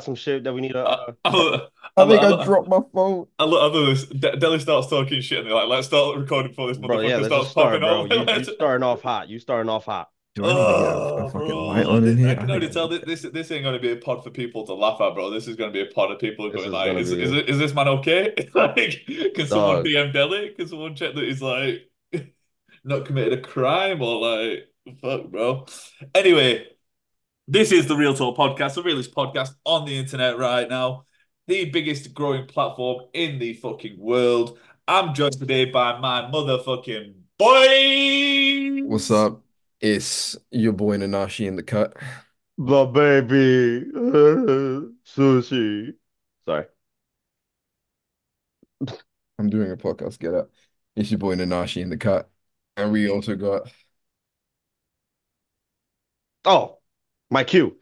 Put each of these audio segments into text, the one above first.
some shit that we need to. Uh, I, I, I think I, I dropped my phone. I look, I look this. De- Deli starts talking shit, and they're like, "Let's start recording before this bro, motherfucker yeah, starts just start, popping bro. off." You, you starting off hot. You starting off hot. Do I need to get a, Oh, fucking bro. light on in This- here? I can already tell that this this ain't going to be a pod for people to laugh at, bro. This is going to be a pod of people This going is like, gonna is, be- is, it- is this man okay? like, can someone Dog. DM Deli? Can someone check that he's like not committed a crime or like fuck, bro? Anyway, this is the Real Talk podcast, the realest podcast on the internet right now, the biggest growing platform in the fucking world. I'm joined today by my motherfucking boy. What's up? It's your boy Nanashi in the cut. The baby sushi. Sorry. I'm doing a podcast. Get up. It's your boy Nanashi in the cut. And we also got Oh, my cue.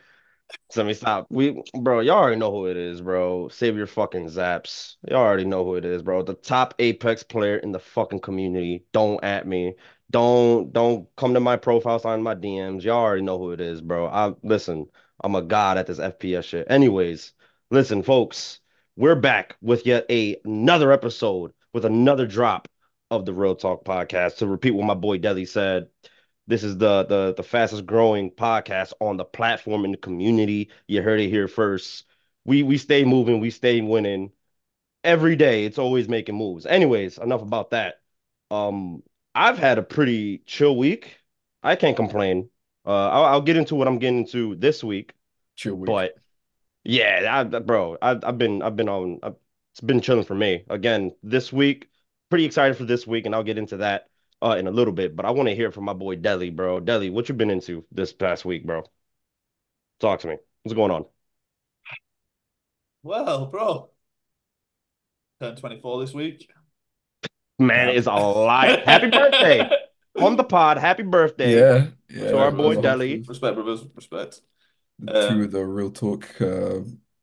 Let me stop. We, bro, y'all already know who it is, bro. Save your fucking zaps. Y'all already know who it is, bro. The top Apex player in the fucking community. Don't at me. Don't don't come to my profile, sign my DMs. Y'all already know who it is, bro. I listen. I'm a god at this FPS shit. Anyways, listen, folks. We're back with yet a, another episode with another drop of the Real Talk podcast. To repeat what my boy Deli said, this is the the the fastest growing podcast on the platform in the community. You heard it here first. We we stay moving, we stay winning. Every day it's always making moves. Anyways, enough about that. Um I've had a pretty chill week. I can't complain. Uh I'll, I'll get into what I'm getting into this week, Chill Week. but yeah, I, bro, I, I've been I've been on I've, it's been chilling for me. Again, this week, pretty excited for this week, and I'll get into that uh in a little bit. But I want to hear from my boy Deli, bro. Deli, what you been into this past week, bro? Talk to me. What's going on? Well, bro, turned 24 this week. Man is alive. Happy birthday on the pod. Happy birthday. Yeah, yeah. To our boy Deli. Respect, brothers. Respect. Two of the Real Talk, uh,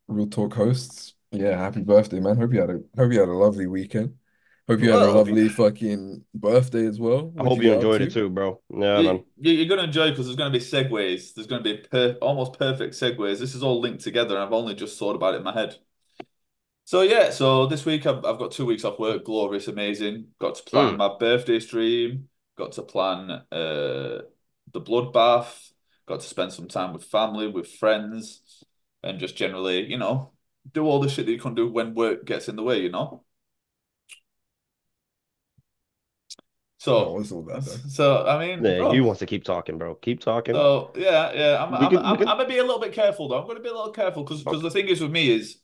Real Talk hosts. Yeah, happy birthday, man. Hope you had a hope you had a lovely weekend. Hope you had a Well, lovely fucking birthday as well. I What'd hope you get up enjoyed to? it too, bro. Yeah, you, man. you- you're going to enjoy because there's going to be segues. There's going to be per almost perfect segues. This is all linked together, and I've only just thought about it in my head. So yeah, so this week I've, I've got two weeks off work. Glorious, amazing. Got to plan Mm. my birthday stream. Got to plan uh the bloodbath. Got to spend some time with family, with friends, and just generally, you know, do all the shit that you can do when work gets in the way, you know. So, what's all that though? so I mean, Yeah, bro. he wants to keep talking, bro. Keep talking. So yeah, yeah, I'm I'm, can- I'm, can- I'm gonna be a little bit careful though. I'm gonna be a little careful because because the thing is with me is,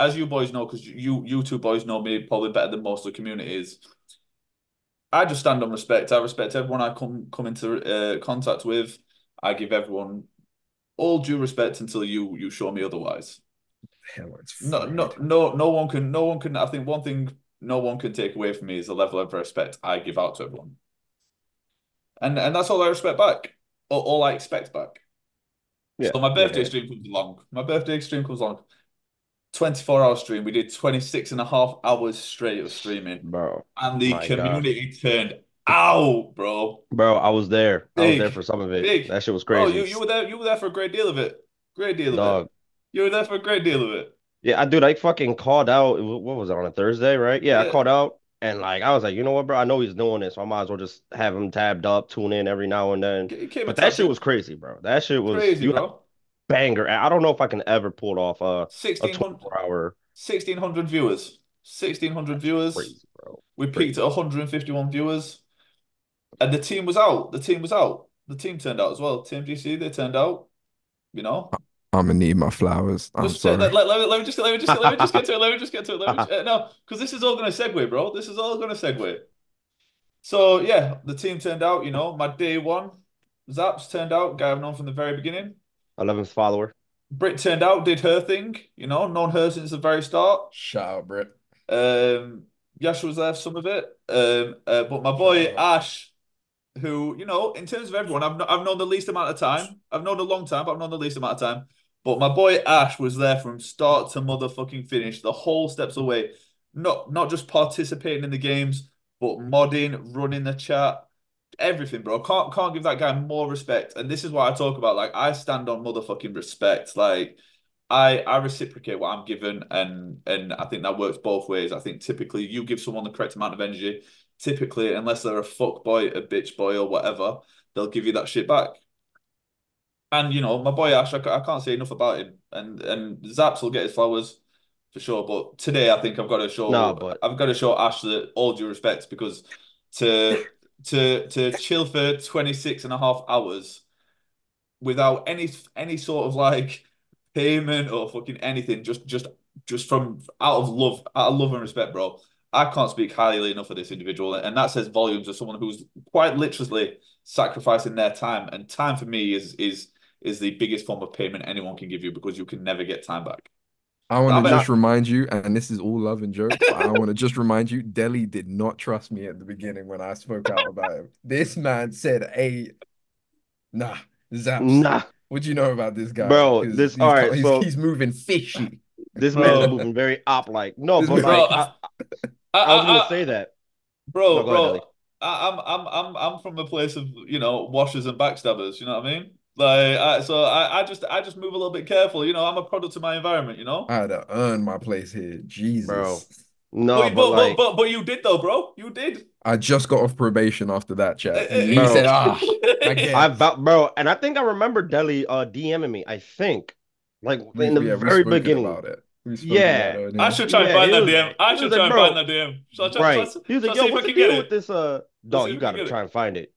as you boys know, because you you two boys know me probably better than most of the community is. I just stand on respect. I respect everyone I come come into uh, contact with. I give everyone all due respect until you you show me otherwise. Hell, it's No, no, no, no one can, no one can. I think one thing no one can take away from me is the level of respect I give out to everyone, and and that's all I respect back, or all I expect back. Yeah, So my birthday yeah. stream comes along. My birthday stream comes along. 24 hour stream. We did 26 and a half hours straight of streaming, Bro. and the My God. community turned out, bro. Bro, I was there. I was there for some of it. big. That shit was crazy. you you were there. You were there for a great deal of it. Great deal of it. You were there for a great deal of it. Yeah, I dude, I fucking called out. What was it on a Thursday, right? Yeah, I called out and like I was like, you know what, bro? I know he's doing this, so I might as well just have him tabbed up, tune in every now and then. But that shit was crazy, bro. That shit was crazy, you bro. banger. I don't know if I can ever pull off a a 1600, 24 hour 1600 viewers. 1600 viewers. crazy, bro. We peaked at 151 viewers. And the team was out. The team was out. The team turned out as well. Team GC, they turned out. You know? I'm gonna need my flowers. I'm Just, uh, sorry. let, let, let, me- let me just let me just let me just get to it. Let me just get to it. Let me just, uh, no, because this is all going to segue, bro. This is all going to segue. So yeah, the team turned out. You know, my day one, Zaps turned out. Guy I've known from the very beginning. 11th follower. Brit turned out, did her thing. You know, known her since the very start. Shout out, Brit. Um, Yash was there for some of it. Um, uh, but my boy Ash, who you know, in terms of everyone, I've kn- I've known the least amount of time. I've known a long time, but I've known the least amount of time. But my boy Ash was there from start to motherfucking finish, the whole steps away. Not not just participating in the games, but modding, running the chat, everything, bro. Can't can't give that guy more respect. And this is what I talk about. Like I stand on motherfucking respect. Like I I reciprocate what I'm given, and and I think that works both ways. I think typically you give someone the correct amount of energy. Typically, unless they're a fuck boy, a bitch boy, or whatever, they'll give you that shit back. And you know, my boy Ash, I, I can't say enough about him. And and Zaps will get his flowers for sure. But today, I think I've got to show No, but- I've got to show Ash that all due respect because to to to chill for 26 and a half hours without any any sort of like payment or fucking anything, just just just from out of love, out of love and respect, bro. I can't speak highly enough of this individual, and that says volumes of someone who's quite literally sacrificing their time. And time for me is is is the biggest form of payment anyone can give you because you can never get time back. I want to not- just remind you, and this is all love and joke, but I want to just remind you, Deli did not trust me at the beginning when I spoke out about him. This man said, "Hey, nah, Zaps, Nah, what do you know about this guy, Bro, this- he's, all right, he's, so- he's moving fishy." this Bro. man's moving very op like. No, This but man- like, Bro, I, I, I was gonna I- say that. bro, No, go ahead, bro. I, I'm I'm I'm I'm from a place of you know washers and backstabbers. You know what I mean? Like, I, so I, I just I just move a little bit careful. You know, I'm a product of my environment. You know. I had to earn my place here. Jesus. Bro. No, but, but, but, like, but, but but you did though, bro. You did. I just got off probation after that chat. Eh, eh, He Bro. said, "Ah, I get I vou- bro, and I think I remember Deli uh DMing me. I think, like We- in the yeah, very beginning. about it. Yeah. about it, I should try and find that was- DM. I should try like, and bro. find that DM. Shall I try, Right. shall I- He was like, shall I "Yo, what's I the deal with this?" Uh, see dog, you gotta try and find it.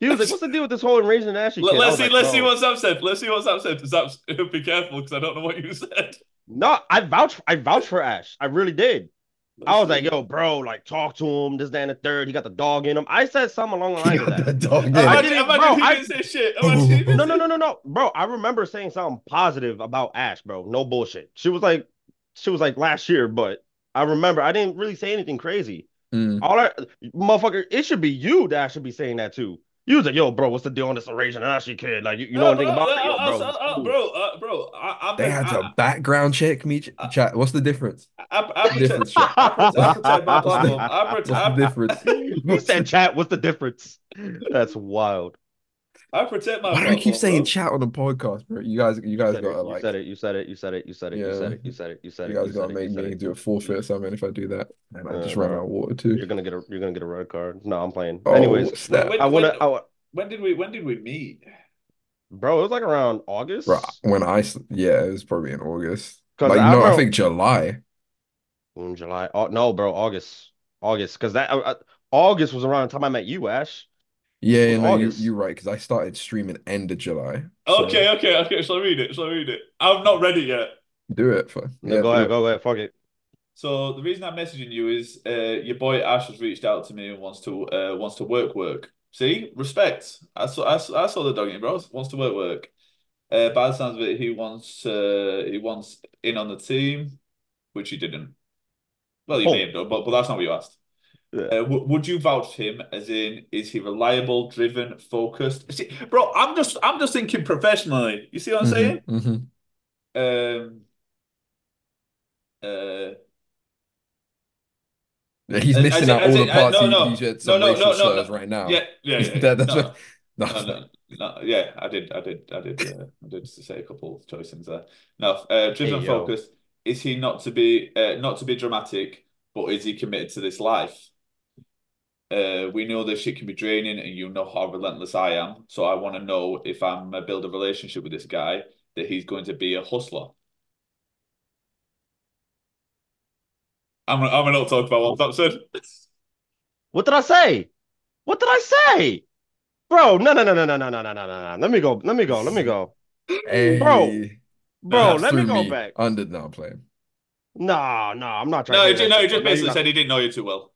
He was like, "What's the deal with this whole enraging and Ashley Let, kid?" I us see. like, let's see "Bro, what Zap said. Let's see what Zap said. Zap, be careful because I don't know what you said. No, I vouch. I vouch for Ash. I really did. I was like, see. "Yo, bro, like talk to him. This, that, and the third. He got the dog in him." I said something along the He lines of that. that dog in. I didn't- imagine bro, he I- didn't say shit. Imagine he didn't No, no, no, no, no, bro. I remember saying something positive about Ash, bro. No bullshit. She was like, she was like last year, but I remember I didn't really say anything crazy. Mm. All I, motherfucker, it should be you that I should be saying that too. You was like, yo, bro, what's the deal on this Eurasian Ashley kid? Like, you, you know No, anything bro, about it? Yo, uh, bro, uh, uh, bro, uh, bro. I, I'm They had to background check me. Ch- Chat. What's the difference? I, I, Difference. I, protect, I protect my platform. I What's the difference? He said, chat, what's the difference? That's wild. I protect my Why do I keep saying bro. chat on the podcast, bro? You guys, you guys You gotta it, you said it, you said it, you said it, you said it, you said it, you said it, you said it. you guys you gotta make me do a forfeit or something if I do that, and I just Uh, ran bro. out of water too. You're gonna get a you're gonna get a red card. No, I'm playing. Oh, Anyways, snap. When- I wanna, when- I, wa- When did we when did we meet? bro, it was like around August. Bro, when I, s- yeah, it was probably in August. 'Cause Like, I no, I think July. June, July. Oh no, bro, August, August, because that uh, August was around the time I met you, Ash. Yeah, yeah, no, you, August. you're right, because I started streaming end of July. So Okay, okay, okay. Shall I read it? Shall I read it? I'm not ready yet. do it for, No, yeah, go do ahead, it. go ahead, fuck it. So the reason I'm messaging you is uh, your boy Ash has reached out to me and wants to uh, wants to work work. See, respect. I saw I, saw- I saw the dog in you, bro. Wants to work work. Uh, by the sounds of it, he wants uh, he wants in on the team, which he didn't. Well, he Oh. may have done, but but that's not what you asked. Yeah. Uh, w would you vouch him as in is he reliable, driven, focused? See, bro, I'm just I'm just thinking professionally. You see what I'm Mhm, saying? mhm. Um. Uh. Yeah, He's I missing out I all the parts no, he, no. he said No, no, no, no, no. right now. Yeah, yeah, yeah. That- that's no, what- no. no, no, no, yeah, I did, I did, I did, uh, I did say a couple of choice things there. No, uh, driven Hey, focused. Is he not to be, uh, not to be dramatic, but is he committed to this life? Uh, we know this shit can be draining, and you know how relentless I am. So I want to know if I'm uh, build a relationship with this guy that he's going to be a hustler. I'm, I'm gonna not talk about what that said. What did I say? What did I say? Bro, no, no, no, no, no, no, no, no, no, no. Let me go. Let me go. Let me go. Hey, Bro, Bro, let me through go back. Under no I'm playing. No, no, I'm not trying No, to he say just, that no, he just bro. No, you're basically said he didn't know you too well.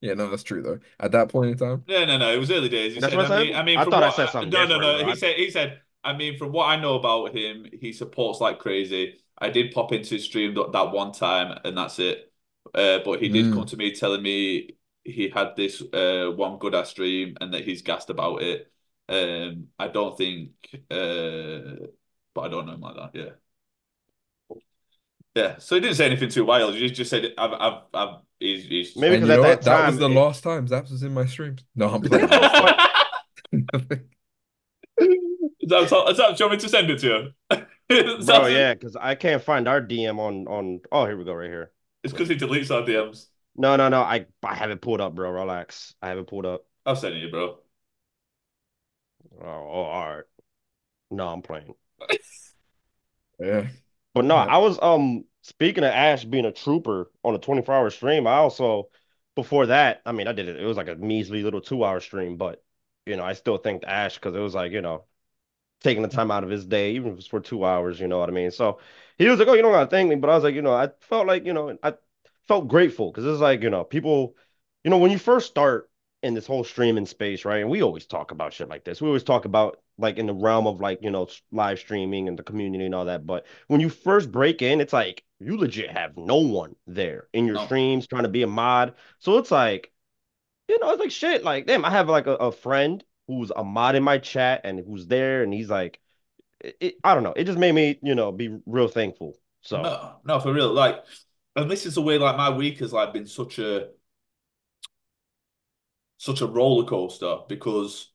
Yeah, no, that's true though. At that point in time, No, no, no. It was early days. He That's said, what I I mean, I mean, I from thought I said something No, no, no. bro. He said, he said, I mean, from what I know about him, he supports like crazy. I did pop into his stream that, that one time, and that's it. Uh, but he did Mm. come to me telling me he had this uh one good ass stream and that he's gassed about it. Um, I don't think, uh, but I don't know him like that. Yeah. Yeah, so he didn't say anything too wild. He just said, "I've, I've, I've." He's, he's... Maybe because at that what? That was the it- last time Zaps was in my streams. No, I'm playing. Is that, is that, do you want me to send it to you? Bro, yeah, because I can't find our DM on on. Oh, here we go, right here. It's because he deletes our DMs. No, no, no. I I have it pulled up, bro. Relax. I have it pulled up. I'll send it you, bro. Oh, oh, all right. No, I'm playing. Yeah. But no, Yeah. I was um speaking of Ash being a trooper on a 24 hour stream. I also before that, I mean, I did it. It was like a measly little two hour stream, but you know, I still thanked Ash because it was like you know taking the time out of his day, even if it's for two hours. You know what I mean? So he was like, "Oh, you don't gotta thank me," but I was like, you know, I felt like you know, I felt grateful because it's like you know, people, you know, when you first start in this whole streaming space, right? And we always talk about shit like this. We always talk about like in the realm of like, you know, live streaming and the community and all that. But when you first break in, it's like you legit have no one there in your No. streams trying to be a mod. So it's like, you know, it's like shit. Like, damn, I have like a, a friend who's a mod in my chat and who's there and he's like, it, it- I don't know. It just made me, you know, be real thankful. So No, no, for real. Like, and this is the way like my week has like been such a such a roller coaster because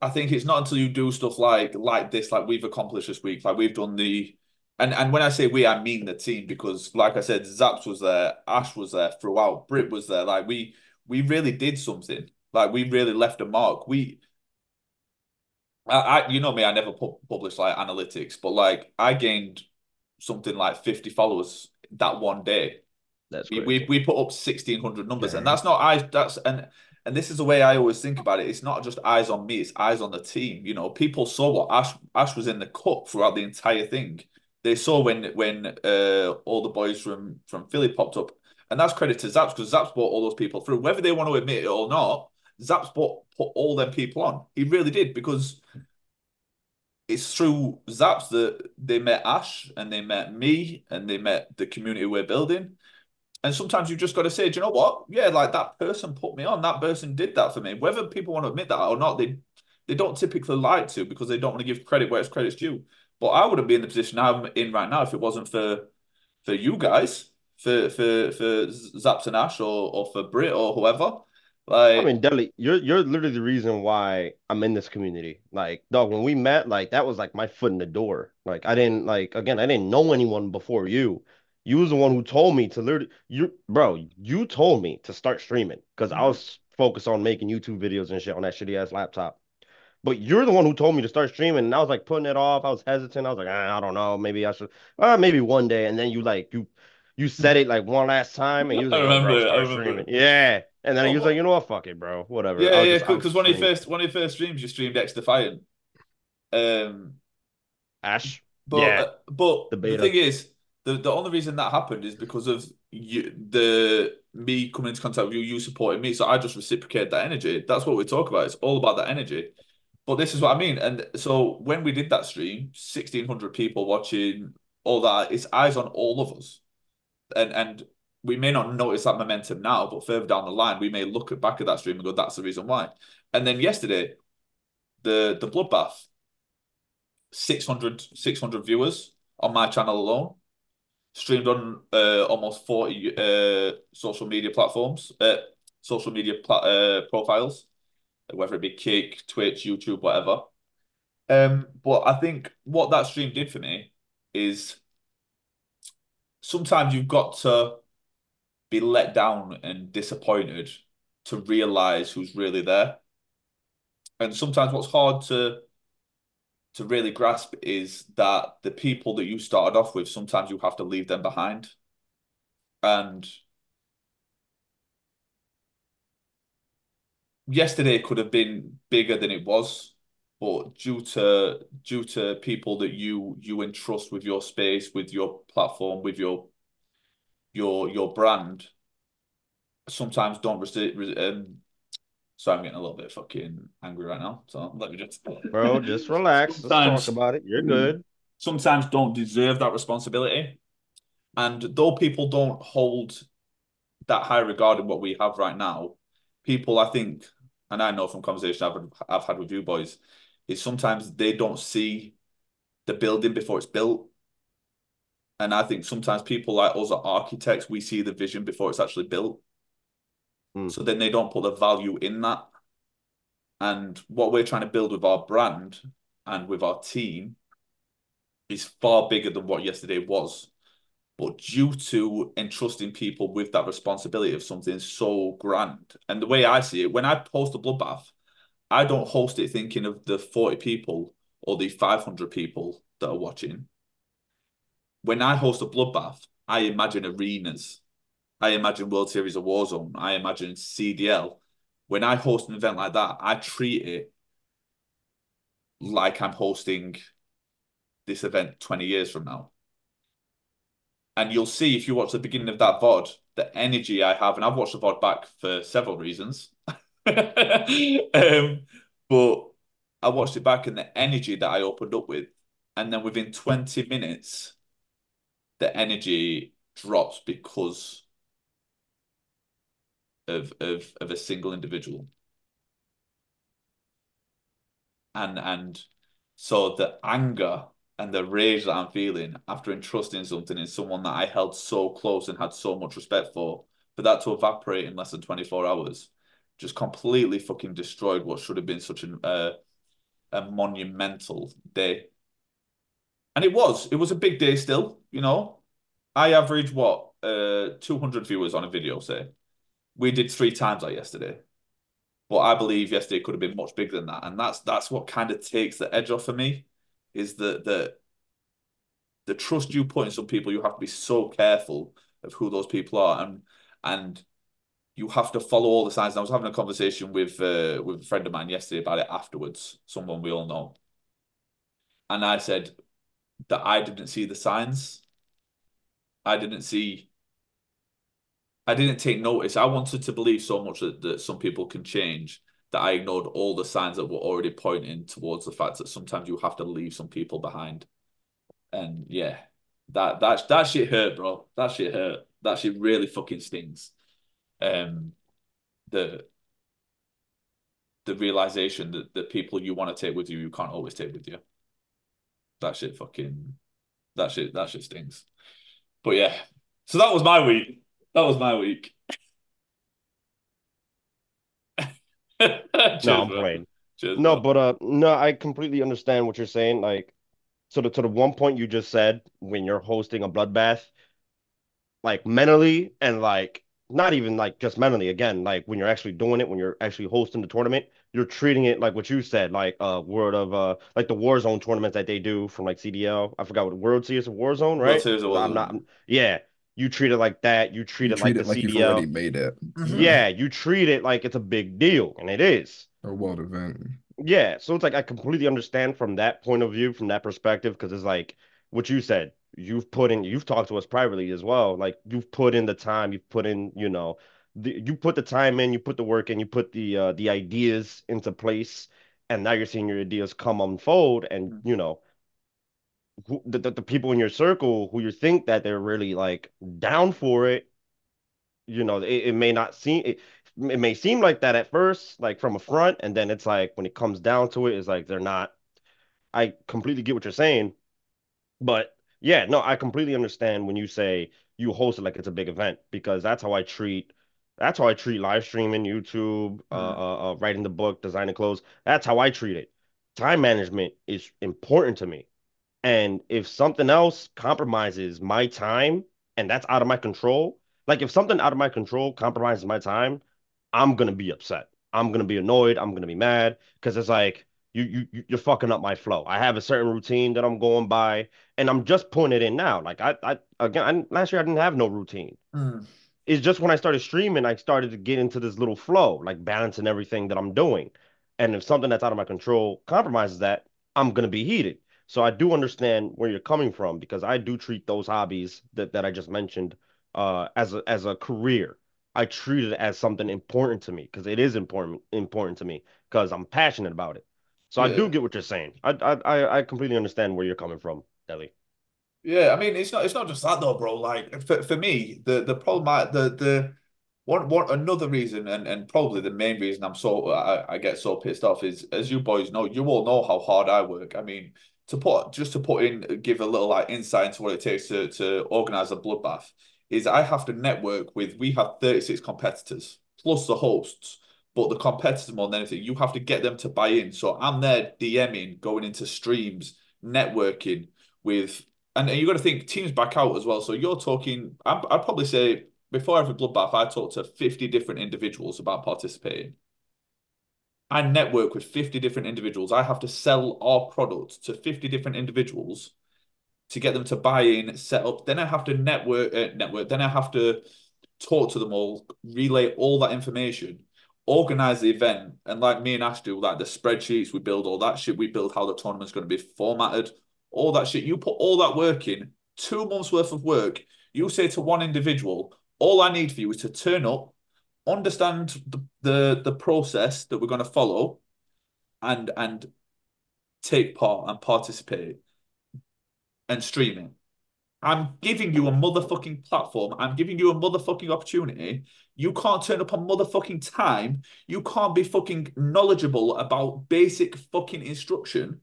I think it's not until you do stuff like like this, like we've accomplished this week, like we've done the and and when I say we, I mean the team because like I said, Zaps was there, Ash was there throughout, Brit was there. Like we we really did something. Like we really left a mark. We I, I you know me, I never pu publish like analytics, but like I gained something like 50 followers that one day. That's We, we we put up 1600 numbers, and that's not eyes. That's and and this is the way I always think about it. It's not just eyes on me; it's eyes on the team. You know, people saw what Ash Ash was in the cup throughout the entire thing. They saw when when uh all the boys from from Philly popped up, and that's credit to Zaps because Zaps brought all those people through. Whether they want to admit it or not, Zaps brought put all them people on. He really did because it's through Zaps that they met Ash and they met me and they met the community we're building. And sometimes you've just got to say, do you know what? Yeah, like that person put me on. That person did that for me. Whether people want to admit that or not, they they don't typically like to because they don't want to give credit where it's credit's due. But I wouldn't be in the position I'm in right now if it wasn't for for you guys, for for for Zaps and Ash or or for Brit or whoever. Like I mean, Deli, you're you're literally the reason why I'm in this community. Like, dog, when we met, like that was like my foot in the door. Like, I didn't like again, I didn't know anyone before you. You was the one who told me to literally you bro, you told me to start streaming because I Mhm. was focused on making YouTube videos and shit on that shitty ass laptop. But you're the one who told me to start streaming, and I was like putting it off. I was hesitant. I was like, "Ah, I don't know, maybe I should, uh, maybe one day. And then you like you you said it like one last time, and you was I like, "Oh, remember bro, it, I remember streaming." Yeah. And then Oh, he was like, you know what, fuck it, bro. Whatever. Yeah, I'll yeah, because one of your first one of your first streams, you streamed XDefiant. Um, Ash. but Yeah. uh, but The the thing is, the the only reason that happened is because of you, the me coming into contact with you, you supporting me. So I just reciprocated that energy. That's what we talk about. It's all about that energy. But this is what I mean. And so when we did that stream, 1600 people watching, all that, it's eyes on all of us. And and we may not notice that momentum now, but further down the line, we may look at back at that stream and go, that's the reason why. And then yesterday, the the bloodbath, 600, 600 viewers on my channel alone, streamed on uh, almost 40 uh, social media platforms, uh, social media pla uh, profiles, whether it be Kick, Twitch, YouTube, whatever. Um, but I think what that stream did for me is sometimes you've got to be let down and disappointed to realize who's really there. And sometimes what's hard to to really grasp is that the people that you started off with, sometimes you have to leave them behind. And yesterday could have been bigger than it was, but due to due to people that you you entrust with your space, with your platform, with your your your brand, sometimes don't. Um, sorry, I'm getting a little bit fucking angry right now. So let me just, Bro, just relax. Let's talk about it. You're good. sometimes don't deserve that responsibility. And though people don't hold that high regard in what we have right now, people, I think, and I know from conversation I've, I've had with you boys, is sometimes they don't see the building before it's built. And I think sometimes people like us are architects, we see the vision before it's actually built. Hmm. So then they don't put the value in that. And what we're trying to build with our brand and with our team is far bigger than what yesterday was. But due to entrusting people with that responsibility of something so grand, and the way I see it, when I post a bloodbath, I don't host it thinking of the 40 people or the 500 people that are watching. When I host a bloodbath, I imagine arenas. I imagine World Series of Warzone. I imagine CDL. When I host an event like that, I treat it like I'm hosting this event 20 years from now. And you'll see if you watch the beginning of that VOD, the energy I have, and I've watched the VOD back for several reasons. um, but I watched it back and the energy that I opened up with, and then within 20 minutes, the energy drops because of of of a single individual. And and so the anger and the rage that I'm feeling after entrusting something in someone that I held so close and had so much respect for, for that to evaporate in less than 24 hours, just completely fucking destroyed what should have been such an uh, a monumental day. And it was, it was a big day still, you know. I average what, uh, 200 viewers on a video, say. We did three times that yesterday. But I believe yesterday could have been much bigger than that. And that's that's what kind of takes the edge off for me is that the the trust you put in some people, you have to be so careful of who those people are. And and you have to follow all the signs. And I was having a conversation with uh, with a friend of mine yesterday about it afterwards, someone we all know. And I said that I didn't see the signs. I didn't see I didn't take notice. I wanted to believe so much that, that some people can change that I ignored all the signs that were already pointing towards the fact that sometimes you have to leave some people behind. And yeah, that that that shit hurt, bro. That shit hurt. That shit really fucking stings. Um, the the realization that the people you want to take with you, you can't always take with you. That shit fucking that shit that shit stings. But yeah, so that was my week. That was my week. Cheers, No, I'm bro. playing. Cheers, No, bro. but uh, no, I completely understand what you're saying. Like, so the to the one point you just said, when you're hosting a bloodbath, like mentally and like not even like just mentally, again, like when you're actually doing it, when you're actually hosting the tournament, you're treating it like what you said, like uh word of uh like the Warzone tournaments that they do from like CDL. I forgot what World Series of Warzone, World right? Series of I'm not, I'm- yeah. You treat it like that. You treat You it treat like it the like you've already made it Mhm. Yeah, you treat it like it's a big deal, and it is. a world event. Yeah, so it's like I completely understand from that point of view, from that perspective, because it's like what you said. You've put in, you've talked to us privately as well. Like you've put in the time, you've put in, you know, the, you put the time in, you put the work in, you put the uh, the ideas into place, and now you're seeing your ideas come unfold, and Mhm. you know, who, the, the people in your circle who you think that they're really like down for it you know, it, it may not seem it, it may seem like that at first, like from a front, and then it's like when it comes down to it, it's like they're not. I completely get what you're saying, but yeah, no, I completely understand when you say you host it like it's a big event because that's how I treat that's how I treat live streaming, YouTube, uh, Mhm. uh, uh, writing the book, designing clothes. That's how I treat it. Time management is important to me. And if something else compromises my time and that's out of my control, like if something out of my control compromises my time, I'm gonna be upset. I'm gonna be annoyed. I'm gonna be mad because it's like you you you- you're fucking up my flow. I have a certain routine that I'm going by, and I'm just putting it in now. Like I I again I, last year I didn't have no routine. Mm. It's just when I started streaming, I started to get into this little flow, like balancing everything that I'm doing. And if something that's out of my control compromises that, I'm gonna be heated. So I do understand where you're coming from because I do treat those hobbies that, that I just mentioned uh as a as a career. I treat it as something important to me because it is important important to me because I'm passionate about it. So I do get what you're saying. I I I I completely understand where you're coming from, Deli. Yeah, I mean, it's not it's not just that though, bro. Like for, for me, the the problem I, the the one one another reason and and probably the main reason I'm so I, I get so pissed off is as you boys know, you all know how hard I work. I mean, to put just to put in give a little like insight into what it takes to to organize a bloodbath is I have to network with we have 36 competitors plus the hosts. But the competitors more than anything, you have to get them to buy in. So I'm there DMing, going into streams, networking with, and you got to think teams back out as well. So you're talking, I'd, I'd probably say before every bloodbath, I talked to 50 different individuals about participating. I network with 50 different individuals. I have to sell our product to 50 different individuals to get them to buy in, set up. Then I have to network, uh, network. Then I have to talk to them all, relay all that information, organize the event, and like me and Ash do, like the spreadsheets, we build all that shit. We build how the tournament's going to be formatted, all that shit. You put all that work in, two months worth of work. You say to one individual, all I need for you is to turn up, understand the the, the process that we're going to follow, and and take part and participate and streaming. I'm giving you a motherfucking platform. I'm giving you a motherfucking opportunity. You can't turn up on motherfucking time. You can't be fucking knowledgeable about basic fucking instruction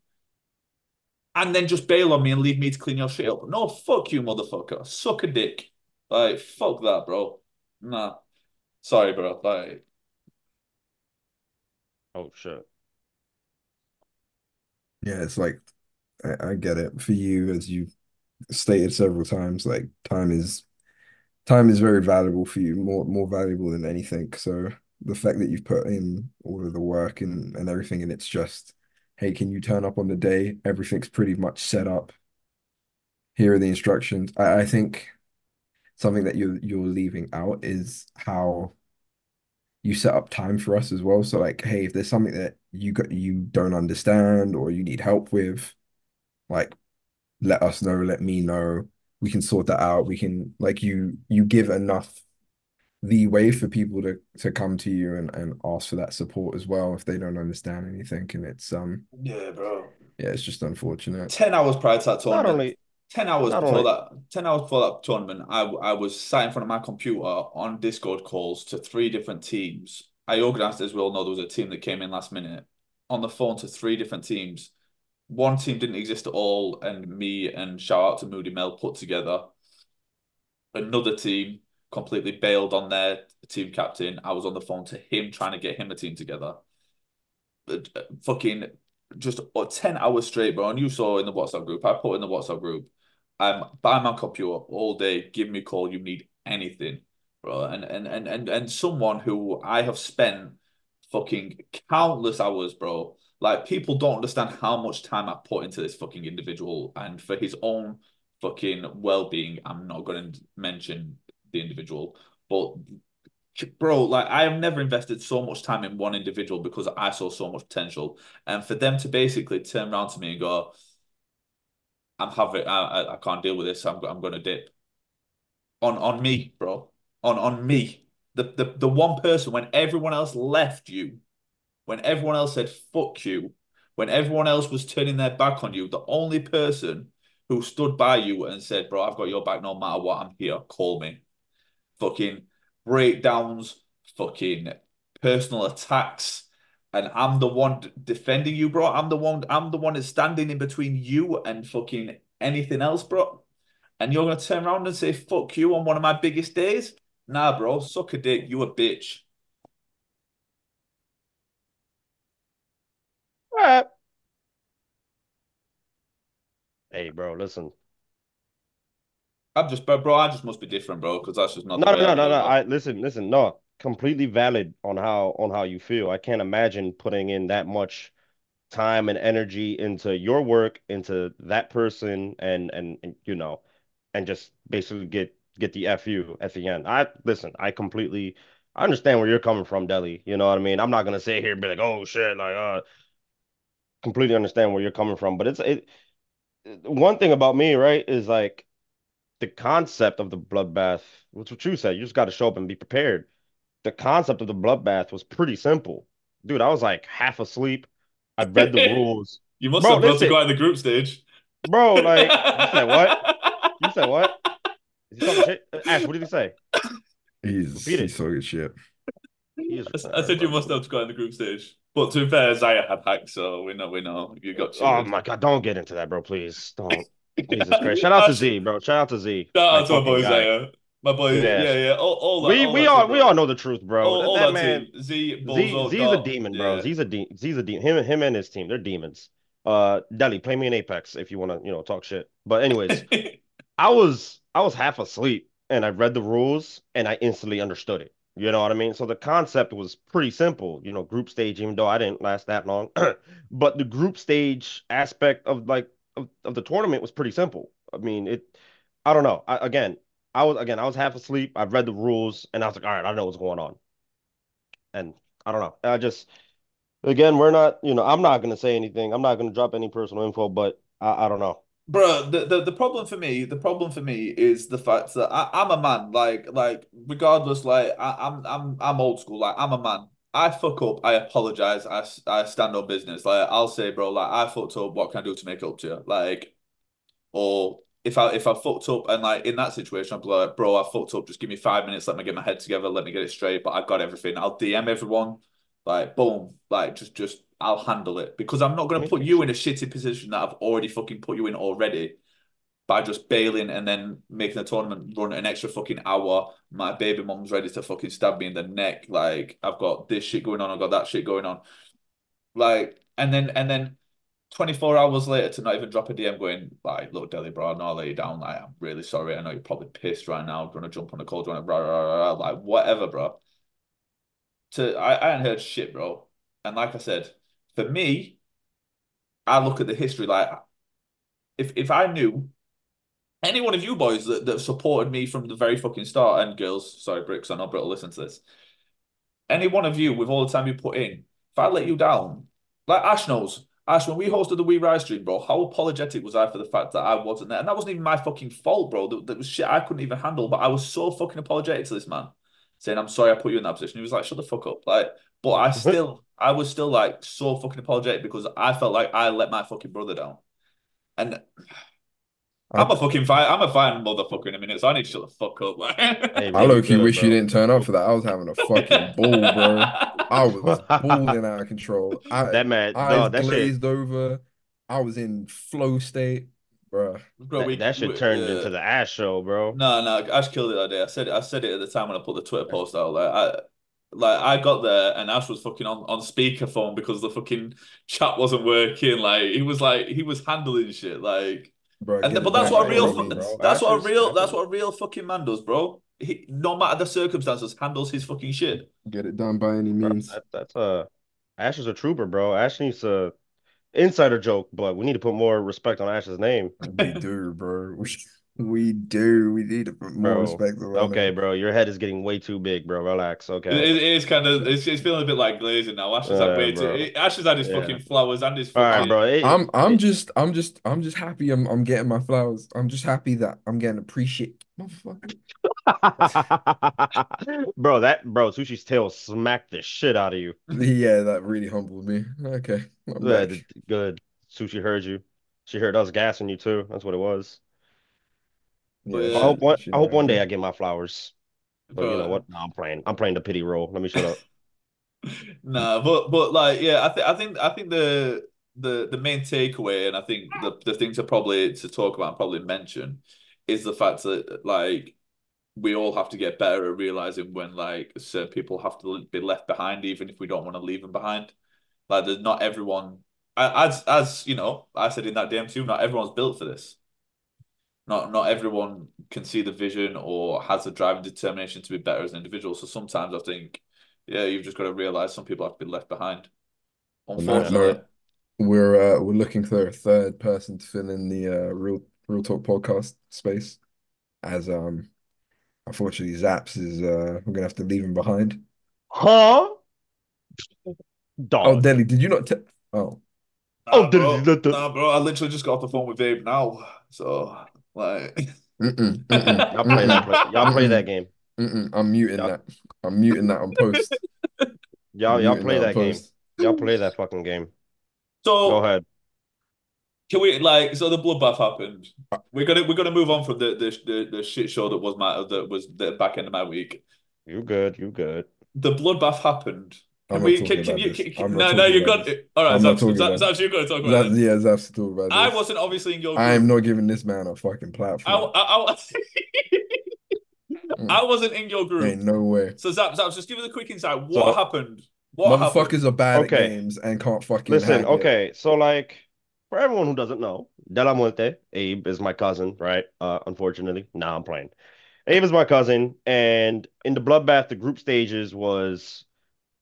and then just bail on me and leave me to clean your shit up. No, fuck you, motherfucker. Suck a dick. Like, fuck that, bro. Nah. Sorry, bro. Like, Oh shit. Yeah, it's like I, I get it. For you, as you stated several times, like time is time is very valuable for you, more more valuable than anything. So the fact that you've put in all of the work and, and everything, and it's just, hey, can you turn up on the day? Everything's pretty much set up. Here are the instructions. I, I think something that you're you're leaving out is how you set up time for us as well. So like, hey, if there's something that you got you don't understand or you need help with, like let us know, let me know. We can sort that out. We can like you you give enough the way for people to to come to you and, and ask for that support as well if they don't understand anything. And it's um yeah, bro. yeah, it's just unfortunate. 10 hours prior to that Not only 10 hours Not before only- that 10 hours before that tournament I I was sat in front of my computer on Discord calls to three different teams. I organized as we all know there was a team that came in last minute. On the phone to three different teams. One team didn't exist at all and me and shout out to Moody Mel put together another team completely bailed on their team captain. I was on the phone to him trying to get him a team together. But, uh, fucking just uh, 10 hours straight bro and you saw in the WhatsApp group. I put in the WhatsApp group I'm by my computer all day. Give me a call. You need anything, bro. And and and and and someone who I have spent fucking countless hours, bro. Like people don't understand how much time I put into this fucking individual, and for his own fucking well-being, I'm not going to mention the individual, but bro, like I have never invested so much time in one individual because I saw so much potential, and for them to basically turn around to me and go. I'm having I, I can't deal with this. I'm I'm gonna dip. On on me, bro. On on me. The the the one person when everyone else left you, when everyone else said fuck you, when everyone else was turning their back on you, the only person who stood by you and said, bro, I've got your back no matter what, I'm here. Call me. Fucking breakdowns, fucking personal attacks and I'm the one defending you, bro. I'm the one. I'm the one that's standing in between you and fucking anything else, bro. And you're gonna turn around and say "fuck you" on one of my biggest days? Nah, bro. Suck a dick. You a bitch. All right. Hey, bro, listen. I'm just, bro. bro I just must be different, bro, because that's just not. No, the no, way no, I no, no. I listen, listen. No, completely valid on how on how you feel. I can't imagine putting in that much time and energy into your work, into that person, and and, and you know, and just basically get get the FU at the end. I listen. I completely. I understand where you're coming from, Deli. You know what I mean? I'm not gonna sit here and be like, oh shit, like uh completely understand where you're coming from. But it's it one thing about me, right, is like the concept of the bloodbath, which what you said, you just got to show up and be prepared. The concept of the bloodbath was pretty simple. Dude, I was like half asleep. I read the rules. You must Bro, have brought to listen. go out in the group stage. Bro, like, you said what? You said what? Is he talking shit? Ash, what did he say? He's Repeat it. he's so good shit. He is I s- I said you must have to go out in the group stage. But to be fair, Zaya had hacks, so we know, we know. You got Oh my God, don't get into that, bro. Please. Don't. Jesus Christ. Shout out to Z, bro. Shout out to Z. Shout out to my boy guy. Zaya. My boy, Yeah. yeah, yeah. All, all that, We all we all team, we all know the truth, bro. All, That, all that man team. Z, Z Z's a demon, bro. yeah. Z's a de Z's a demon. Him him and his team, they're demons. Uh, Deli, play me in Apex if you want to, you know, talk shit. But anyways, I was I was half asleep and I read the rules and I instantly understood it. You know what I mean? So the concept was pretty simple, you know, group stage, even though I didn't last that long. But the group stage aspect of like of, of the tournament was pretty simple. I mean, it I don't know. I, again, I was again, I was half asleep. I read the rules and I was like, all right, I know what's going on. And I don't know. I just again, we're not, you know, I'm not gonna say anything. I'm not gonna drop any personal info, but I, I don't know. Bro, the, the the problem for me, the problem for me is the fact that I, I'm a man. Like like regardless, like I, I'm I'm I'm old school. Like I'm a man. I fuck up. I apologize. I I stand on business. Like I'll say, bro, like I fucked up. What can I do to make up to you? Like, or if I if I fucked up and like in that situation, I'd be like, bro, I fucked up. Just give me five minutes. Let me get my head together. Let me get it straight. But I've got everything. I'll DM everyone. Like boom. Like just just I'll handle it because I'm not to put you in a shitty position that I've already fucking put you in already by just bailing and then making the tournament run an extra fucking hour. My baby mom's ready to fucking stab me in the neck. Like I've got this shit going on. I've got that shit going on. Like and then and then 24 hours later to not even drop a DM going like, look, Deli, bro, I know I let you down. Like I'm really sorry. I know you're probably pissed right now. Do you want to jump on the call? Do you want to rah, rah, rah, like whatever, bro. To I I hadn't heard shit, bro. And like I said for me, I look at the history like if if I knew any one of you boys that, that supported me from the very fucking start and girls, sorry, Bricks, I know Brit will listen to this. Any one of you with all the time you put in, if I let you down, like Ash knows, Ash, when we hosted the We Rise stream, bro, how apologetic was I for the fact that I wasn't there? And that wasn't even my fucking fault, bro. That, that was shit I couldn't even handle, but I was so fucking apologetic to this man, saying, I'm sorry I put you in that position. He was like, shut the fuck up. Like, but I still I was still like so fucking apologetic because I felt like I let my fucking brother down. And I'm a fucking fine. I'm a fine motherfucker in a minute, so I need to shut the fuck up. Hey, I low key wish bro. you didn't turn up for that. I was having a fucking ball, bro. I was balling out of control. I, That man, eyes no, that shit, glazed over. I was in flow state, bro. Bro, that, we- that shit we- turned yeah. into the Ash show, bro. No, no, Ash killed it that day. I said it. I said it at the time when I put the Twitter post out. Like I, like I got there and Ash was fucking on on speakerphone because the fucking chat wasn't working. Like he was like he was handling shit. Like, Bro, and get but that's what a real baby, fu- bro. that's what a real that's what a real fucking man does, bro. He, no matter the circumstances, handles his fucking shit. Get it done by any Bro, means. that, that's a Ash is a trooper, bro. Ash needs a insider joke, but we need to put more respect on Ash's name, We do, bro. We, we do. We need to put more bro. respect around Okay, it. bro, your head is getting way too big, bro. Relax, It, okay. it is kind of it's, it's feeling a bit like glazing now. Ash has Yeah, had way bro. too. Ash has had his Yeah. fucking flowers and his All right, fucking. bro. It- I'm I'm it- just I'm just I'm just happy I'm I'm getting my flowers. I'm just happy that I'm getting appreciated. Motherfucker. bro, that bro, Sushi's tail smacked the shit out of you. Yeah, that really humbled me. Okay. I'm Yeah, back. good. Sushi heard you. She heard us gassing you too. That's what it was. But I hope one. she I hope one day I get my flowers. But you know what? No, I'm playing. I'm playing the pity role. Let me shut up. No, but but like yeah, I think I think I think the the the main takeaway, and I think the the thing to probably to talk about and probably mention is the fact that like we all have to get better at realizing when like certain people have to be left behind, even if we don't want to leave them behind. Like there's not everyone as as you know, I said in that DM too, not everyone's built for this. Not not everyone can see the vision or has the drive and determination to be better as an individual. So sometimes I think, yeah, you've just got to realize some people have to be left behind. On that Unfortunately. we're uh we're looking for a third person to fill in the uh real real talk podcast space. As um unfortunately Zaps is uh we're gonna have to leave him behind. Huh? Oh Dog. Deli, did you not te oh Oh, Nah, did- bro. did- did- Nah, bro. I literally just got off the phone with Abe now. So like mm-mm, Y'all Y'all play that. mm-mm, Y'all play that game. mm-mm. I'm muting Y'all- that. I'm muting that on post. Y'all I'm y'all play on that game. Y'all play that fucking game. so Go ahead. Can we like so the bloodbath happened? Uh, we're gonna we're gonna move on from the the the, the shit show that was my that was the back end of my week. You good? You good? The bloodbath happened. Can I'm we? Can, can you? this. Can, no, no, you about got this. it. All right, I'm not Zaps, Zaps, Zaps, you're going to talk about That, it. yeah, Zaps to talk about I wasn't obviously in your I am not giving this man a fucking platform. I, I, I wasn't in your group. Ain't no way. So Zaps, Zaps, just give us a quick insight. What So- happened? What happened? Motherfuckers are bad Okay. at games and can't fucking Listen, hack it. okay, so like for everyone who doesn't know, De La Muerte, Abe is my cousin, right? Uh, unfortunately, nah, I'm playing. Abe is my cousin, and in the bloodbath, the group stages was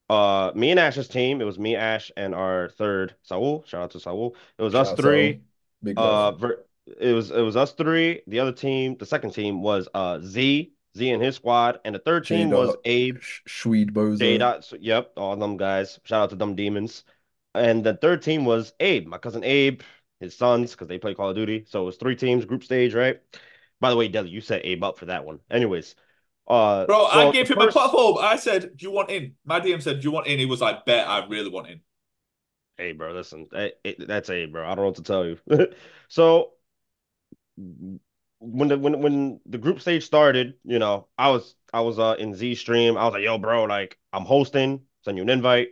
uh me and Ash's team. It was me, Ash, and our third Saul. Shout out to Saul. It was us Shout out three. Big Uh, ver it was it was us three. The other team, the second team was uh Z, Z and his squad, and the third team was Abe, Shweed Bozo. Yep, all them guys. Shout out to them demons. And the third team was Abe, my cousin Abe, his sons, because they play Call of Duty. So it was three teams, group stage, right? By the way, Deli, you set Abe up for that one. Anyways, uh, Bro, I gave the him a first, platform. I said, "Do you want in?" My DM said, "Do you want in?" He was like, "Bet, I really want in." hey, bro, listen, eh, it, that's Abe, bro. I don't know what to tell you. So when the when when the group stage started, you know, I was I was uh in Z stream. I was like, yo, bro, like I'm hosting, send you an invite.